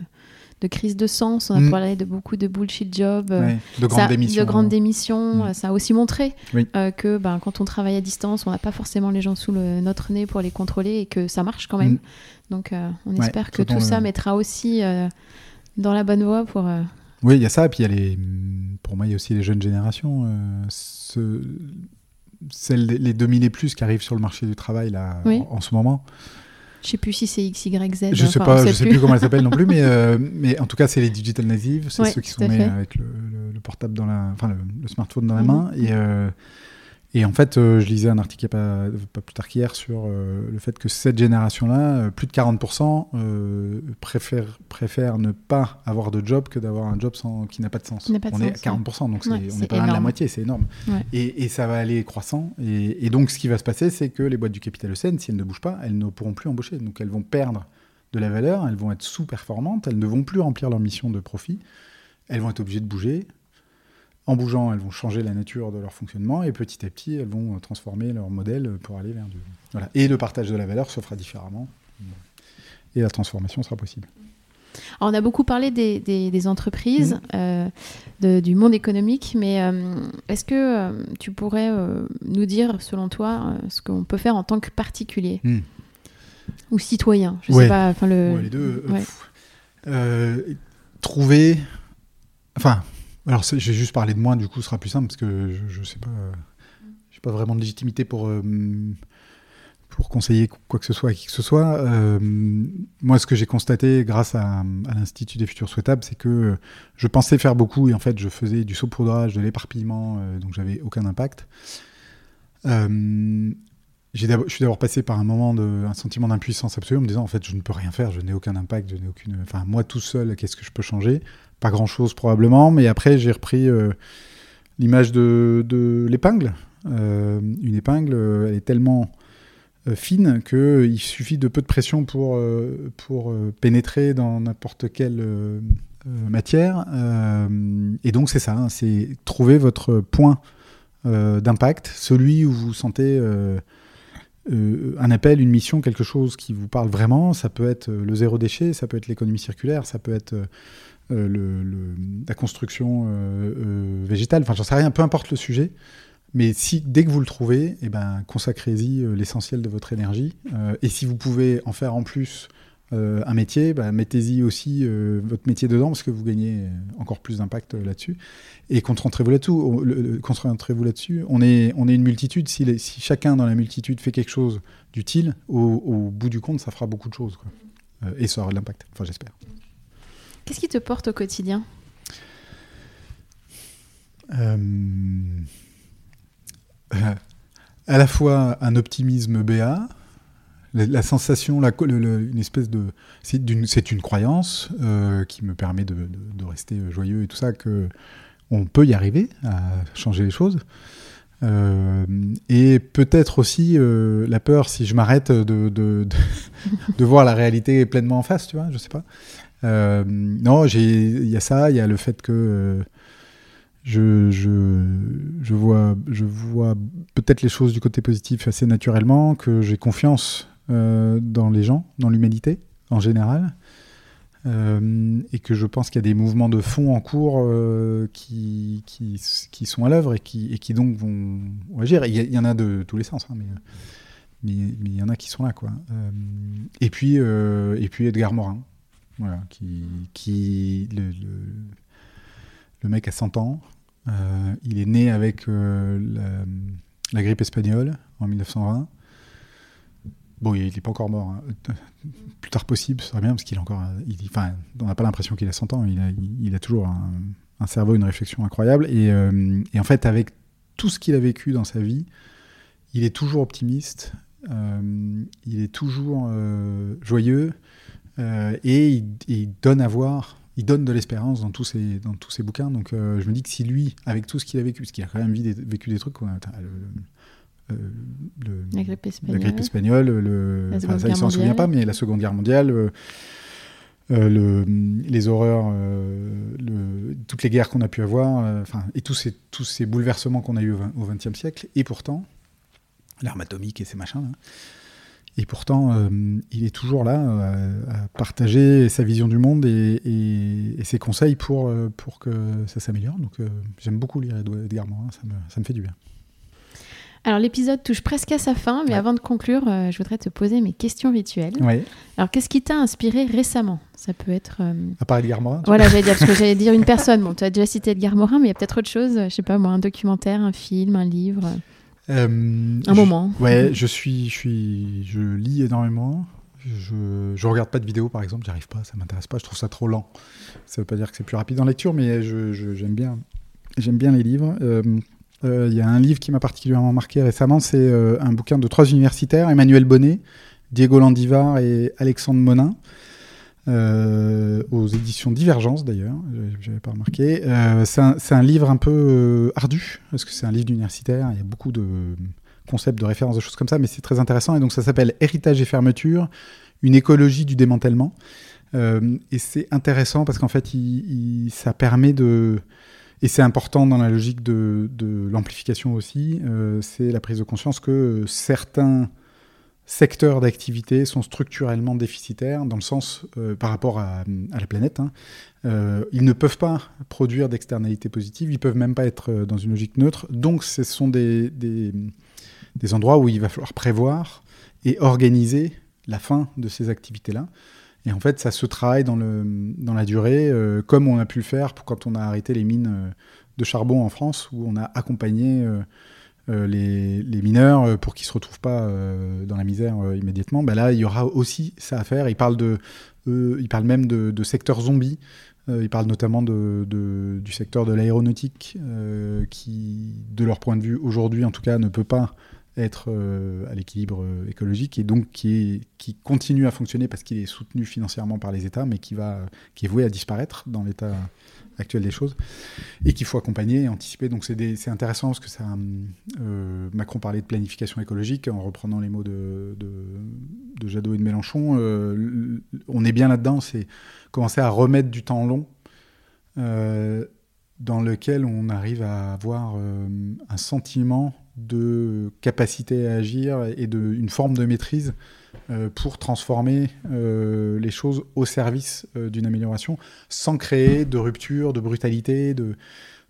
de crise de sens. On a mm. parlé de beaucoup de bullshit jobs, euh, de grandes démissions. De grandes démissions. Mm. Ça a aussi montré euh, que ben, quand on travaille à distance, on n'a pas forcément les gens sous le, notre nez pour les contrôler et que ça marche quand même. Mm. Donc euh, on espère que tout ça mettra aussi dans la bonne voie pour. Oui, il y a ça. Et puis il y a les, pour moi, il y a aussi les jeunes générations. Ce... Celles, les 2000 et plus qui arrivent sur le marché du travail là, en, ce moment. Je sais plus si c'est X, Y, Z. Je sais pas, je sais plus comment elle s'appelle non plus, mais, euh, mais en tout cas, c'est les digital natives, c'est ceux qui sont nés avec le, le, portable dans la, enfin le, smartphone dans la main. Euh, et en fait, euh, je lisais un article pas, pas plus tard qu'hier sur euh, le fait que cette génération-là, euh, plus de 40% préfèrent, préfèrent ne pas avoir de job que d'avoir un job sans, qui n'a pas de sens. on est à 40%, donc on n'est pas loin de la moitié, c'est énorme. Et, et, ça va aller croissant. Et, et, donc, ce qui va se passer, c'est que les boîtes du capital ESN, si elles ne bougent pas, elles ne pourront plus embaucher. Donc, elles vont perdre de la valeur, elles vont être sous-performantes, elles ne vont plus remplir leur mission de profit, elles vont être obligées de bouger, en bougeant, elles vont changer la nature de leur fonctionnement et petit à petit, elles vont euh, transformer leur modèle pour aller vers du. Voilà. Et le partage de la valeur se fera différemment et la transformation sera possible. on a beaucoup parlé des, entreprises, mmh. euh, du monde économique, mais euh, est-ce que tu pourrais nous dire, selon toi, ce qu'on peut faire en tant que particulier mmh. ou citoyen? Je sais pas. Le... les deux. trouver. Enfin, alors, j'ai juste parlé de moi, du coup, ce sera plus simple parce que je, ne sais pas, j'ai pas vraiment de légitimité pour euh, pour conseiller quoi que ce soit à qui que ce soit. Euh, moi, ce que j'ai constaté grâce à, l'Institut des futurs souhaitables, c'est que je pensais faire beaucoup et en fait, je faisais du saupoudrage, de l'éparpillement, euh, donc j'avais aucun impact. je suis d'abord passé par un moment de, un sentiment d'impuissance absolue en me disant en fait je ne peux rien faire, je n'ai aucun impact, je n'ai aucune, enfin moi tout seul, qu'est-ce que je peux changer? Pas grand-chose probablement, mais après j'ai repris euh, l'image de, l'épingle. Euh, une épingle, euh, elle est tellement fine qu'il suffit de peu de pression pour, pénétrer dans n'importe quelle matière. et donc c'est ça, hein, c'est trouver votre point d'impact, celui où vous sentez un appel, une mission, quelque chose qui vous parle vraiment. Ça peut être le zéro déchet, ça peut être l'économie circulaire, ça peut être le, la construction végétale. Enfin, j'en sais rien, peu importe le sujet. Mais si dès que vous le trouvez, eh ben, consacrez-y euh, l'essentiel de votre énergie. Euh, et si vous pouvez en faire en plus euh, un métier, bah, mettez-y aussi votre métier dedans parce que vous gagnez encore plus d'impact là-dessus. Et concentrez-vous là-dessus. On est, une multitude. Si, chacun dans la multitude fait quelque chose d'utile, au, bout du compte, ça fera beaucoup de choses. Et ça aura de l'impact. Enfin, j'espère. Qu'est-ce qui te porte au quotidien? À la fois un optimisme béat, la, sensation, une espèce de. C'est une, croyance euh, qui me permet de, rester joyeux et tout ça, que on peut y arriver à changer les choses. Euh, et peut-être aussi euh, la peur si je m'arrête de, de, voir la réalité pleinement en face, tu vois, je sais pas. Non, il y a ça, il y a le fait que je, je, vois, je vois peut-être les choses du côté positif assez naturellement, que j'ai confiance euh, dans les gens, dans l'humanité en général, euh, et que je pense qu'il y a des mouvements de fond en cours euh, qui, qui, qui, sont à l'œuvre et qui, et qui donc vont, agir. Il y, en a de tous les sens, hein, mais, mais, il y en a qui sont là. Quoi. et, puis, et puis Edgar Morin, voilà, qui, qui le, mec a 100 ans. Euh, il est né avec euh, la, grippe espagnole en 1920. Bon, il n'est pas encore mort. Hein. Plus tard possible, ce serait bien, parce qu'il encore. Enfin, on n'a pas l'impression qu'il a 100 ans. Il a, il, a toujours un, cerveau, une réflexion incroyable. Euh, et, en fait, avec tout ce qu'il a vécu dans sa vie, il est toujours optimiste. il est toujours joyeux. Et il, il, donne à voir il donne de l'espérance dans tous ses dans tous ses bouquins. Donc euh, je me dis que si lui, avec tout ce qu'il a vécu, parce qu'il a quand même vécu des trucs, quoi, euh, le, la grippe espagnole, la grippe espagnole le, ça, il s'en souvient pas, mais la Seconde Guerre mondiale. Euh, le, les horreurs, le, toutes les guerres qu'on a pu avoir, enfin, et tous ces, tous ces bouleversements qu'on a eu au XXe siècle, et pourtant, l'arme atomique et ces machins, là, et pourtant, euh, il est toujours là euh, à partager sa vision du monde et, ses conseils pour, euh, pour que ça s'améliore. Donc j'aime beaucoup lire Edgar Morin, ça me, ça me fait du bien. Alors l'épisode touche presque à sa fin, mais avant de conclure, je voudrais te poser mes questions rituelles. Oui. Alors qu'est-ce qui t'a inspiré récemment? Ça peut être... À part Edgar Morin Voilà, j'allais dire, parce que j'allais dire une personne. Bon, tu as déjà cité Edgar Morin, mais il y a peut-être autre chose, je sais pas moi, un documentaire, un film, un livre euh, un moment. Ouais, je suis, je suis, je lis énormément. Je, je regarde pas de vidéos, par exemple, j'arrive pas, ça m'intéresse pas, je trouve ça trop lent. Ça veut pas dire que c'est plus rapide en lecture, mais j'aime bien, j'aime bien les livres. Euh, euh, il y a un livre qui m'a particulièrement marqué récemment, c'est un bouquin de trois universitaires, Emmanuel Bonnet, Diego Landivar et Alexandre Monin. Euh, aux éditions Divergence d'ailleurs, j'avais pas remarqué. Euh, c'est un, livre un peu euh, ardu, parce que c'est un livre d'universitaire, il y a beaucoup de concepts, de références, de choses comme ça, mais c'est très intéressant. Et donc ça s'appelle Héritage et fermeture, une écologie du démantèlement. et c'est intéressant parce qu'en fait, ça permet de... Et c'est important dans la logique de l'amplification aussi, c'est la prise de conscience que certains secteurs d'activité sont structurellement déficitaires dans le sens euh, par rapport à, la planète. Hein. Euh, ils ne peuvent pas produire d'externalités positives, ils peuvent même pas être euh, dans une logique neutre. Donc ce sont des, des, endroits où il va falloir prévoir et organiser la fin de ces activités-là. Et en fait, ça se travaille dans, le, dans la durée, comme on a pu le faire quand on a arrêté les mines de charbon en France, où on a accompagné euh, les, mineurs euh, pour qu'ils se retrouvent pas euh, dans la misère immédiatement, bah là il y aura aussi ça à faire. Il parle de, même de, secteur zombie. il parle notamment de, du secteur de l'aéronautique qui, de leur point de vue aujourd'hui en tout cas, ne peut pas être à l'équilibre écologique et donc qui, continue à fonctionner parce qu'il est soutenu financièrement par les États, mais qui, va, qui est voué à disparaître dans l'état actuel des choses et qu'il faut accompagner et anticiper. Donc c'est intéressant parce que euh, Macron parlait de planification écologique en reprenant les mots de, Jadot et de Mélenchon. Euh, on est bien là-dedans, c'est commencer à remettre du temps long euh, dans lequel on arrive à avoir un sentiment de capacité à agir et de, une forme de maîtrise euh, pour transformer euh, les choses au service euh, d'une amélioration, sans créer de rupture, de brutalité, de,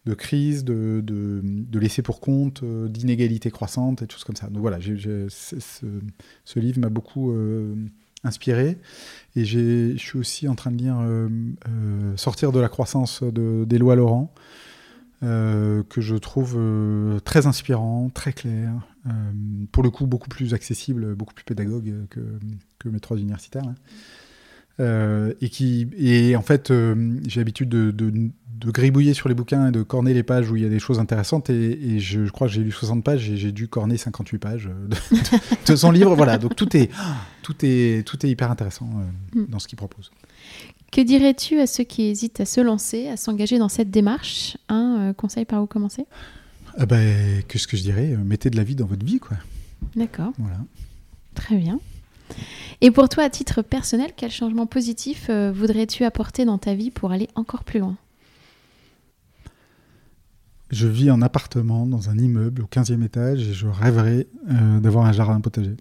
de crise, de, de, laisser pour compte, d'inégalités croissantes et choses comme ça. Donc voilà, ce, livre m'a beaucoup inspiré. Et je suis aussi en train de lire Sortir de la croissance d'Éloi Laurent. Euh, que je trouve euh, très inspirant, très clair, euh, pour le coup beaucoup plus accessible, beaucoup plus pédagogue que, que mes trois universitaires. Hein. et qui et en fait j'ai l'habitude de, de, gribouiller sur les bouquins et de corner les pages où il y a des choses intéressantes et, je, crois que j'ai lu 60 pages et j'ai dû corner 58 pages de, son livre voilà donc tout est tout est tout est hyper intéressant mm. dans ce qu'il propose que dirais-tu à ceux qui hésitent à se lancer, à s'engager dans cette démarche? Un euh, conseil par où commencer? Ah ben, Qu'est-ce que je dirais Mettez de la vie dans votre vie, quoi. D'accord. Voilà. Très bien. Et pour toi, à titre personnel, quel changement positif euh, voudrais-tu apporter dans ta vie pour aller encore plus loin? Je vis en appartement dans un immeuble au 15e étage et je rêverais euh, d'avoir un jardin potager.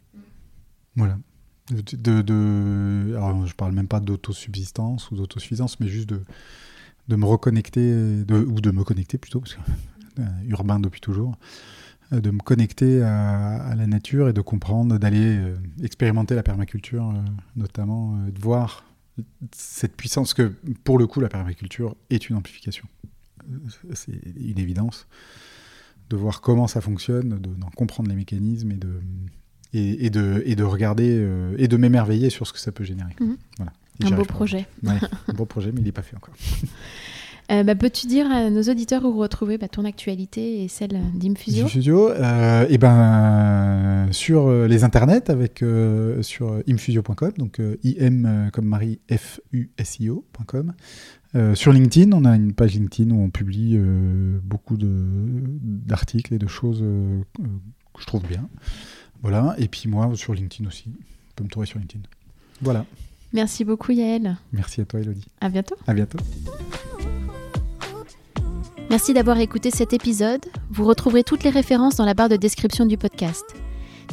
Voilà. De, de, je parle même pas d'autosubsistance ou d'autosuffisance, mais juste de, de me reconnecter, ou de me connecter plutôt, parce que euh, urbain depuis toujours, euh, de me connecter à, la nature et de comprendre, d'aller euh, expérimenter la permaculture, notamment, de voir cette puissance que, pour le coup, la permaculture est une amplification. C'est une évidence. De voir comment ça fonctionne, d'en comprendre les mécanismes et de, et, de, et de regarder euh, et de m'émerveiller sur ce que ça peut générer. Mhm. Voilà. Un beau projet. un beau projet, mais il n'est pas fait encore. Euh, bah, Peux-tu dire à nos auditeurs où retrouver bah, ton actualité et celle d'Imfusio Imfusio, euh, et ben, sur les internets, avec, sur imfusio.com, donc im comme Marie, F-U-S-I-O.com. sur LinkedIn, on a une page LinkedIn où on publie beaucoup d'articles et de choses que je trouve bien. Voilà, et puis moi sur LinkedIn aussi. On peut me trouver sur LinkedIn. Voilà. Merci beaucoup Yael. Merci à toi Elodie. À bientôt. À bientôt. Merci d'avoir écouté cet épisode. Vous retrouverez toutes les références dans la barre de description du podcast.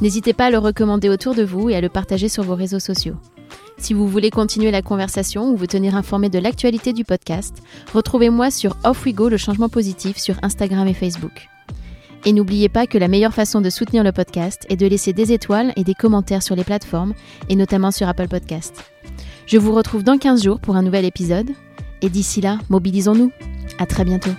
N'hésitez pas à le recommander autour de vous et à le partager sur vos réseaux sociaux. Si vous voulez continuer la conversation ou vous tenir informé de l'actualité du podcast, retrouvez-moi sur Off We Go le changement positif sur Instagram et Facebook. Et n'oubliez pas que la meilleure façon de soutenir le podcast est de laisser des étoiles et des commentaires sur les plateformes, et notamment sur Apple Podcast. Je vous retrouve dans 15 jours pour un nouvel épisode, et d'ici là, mobilisons-nous. À très bientôt.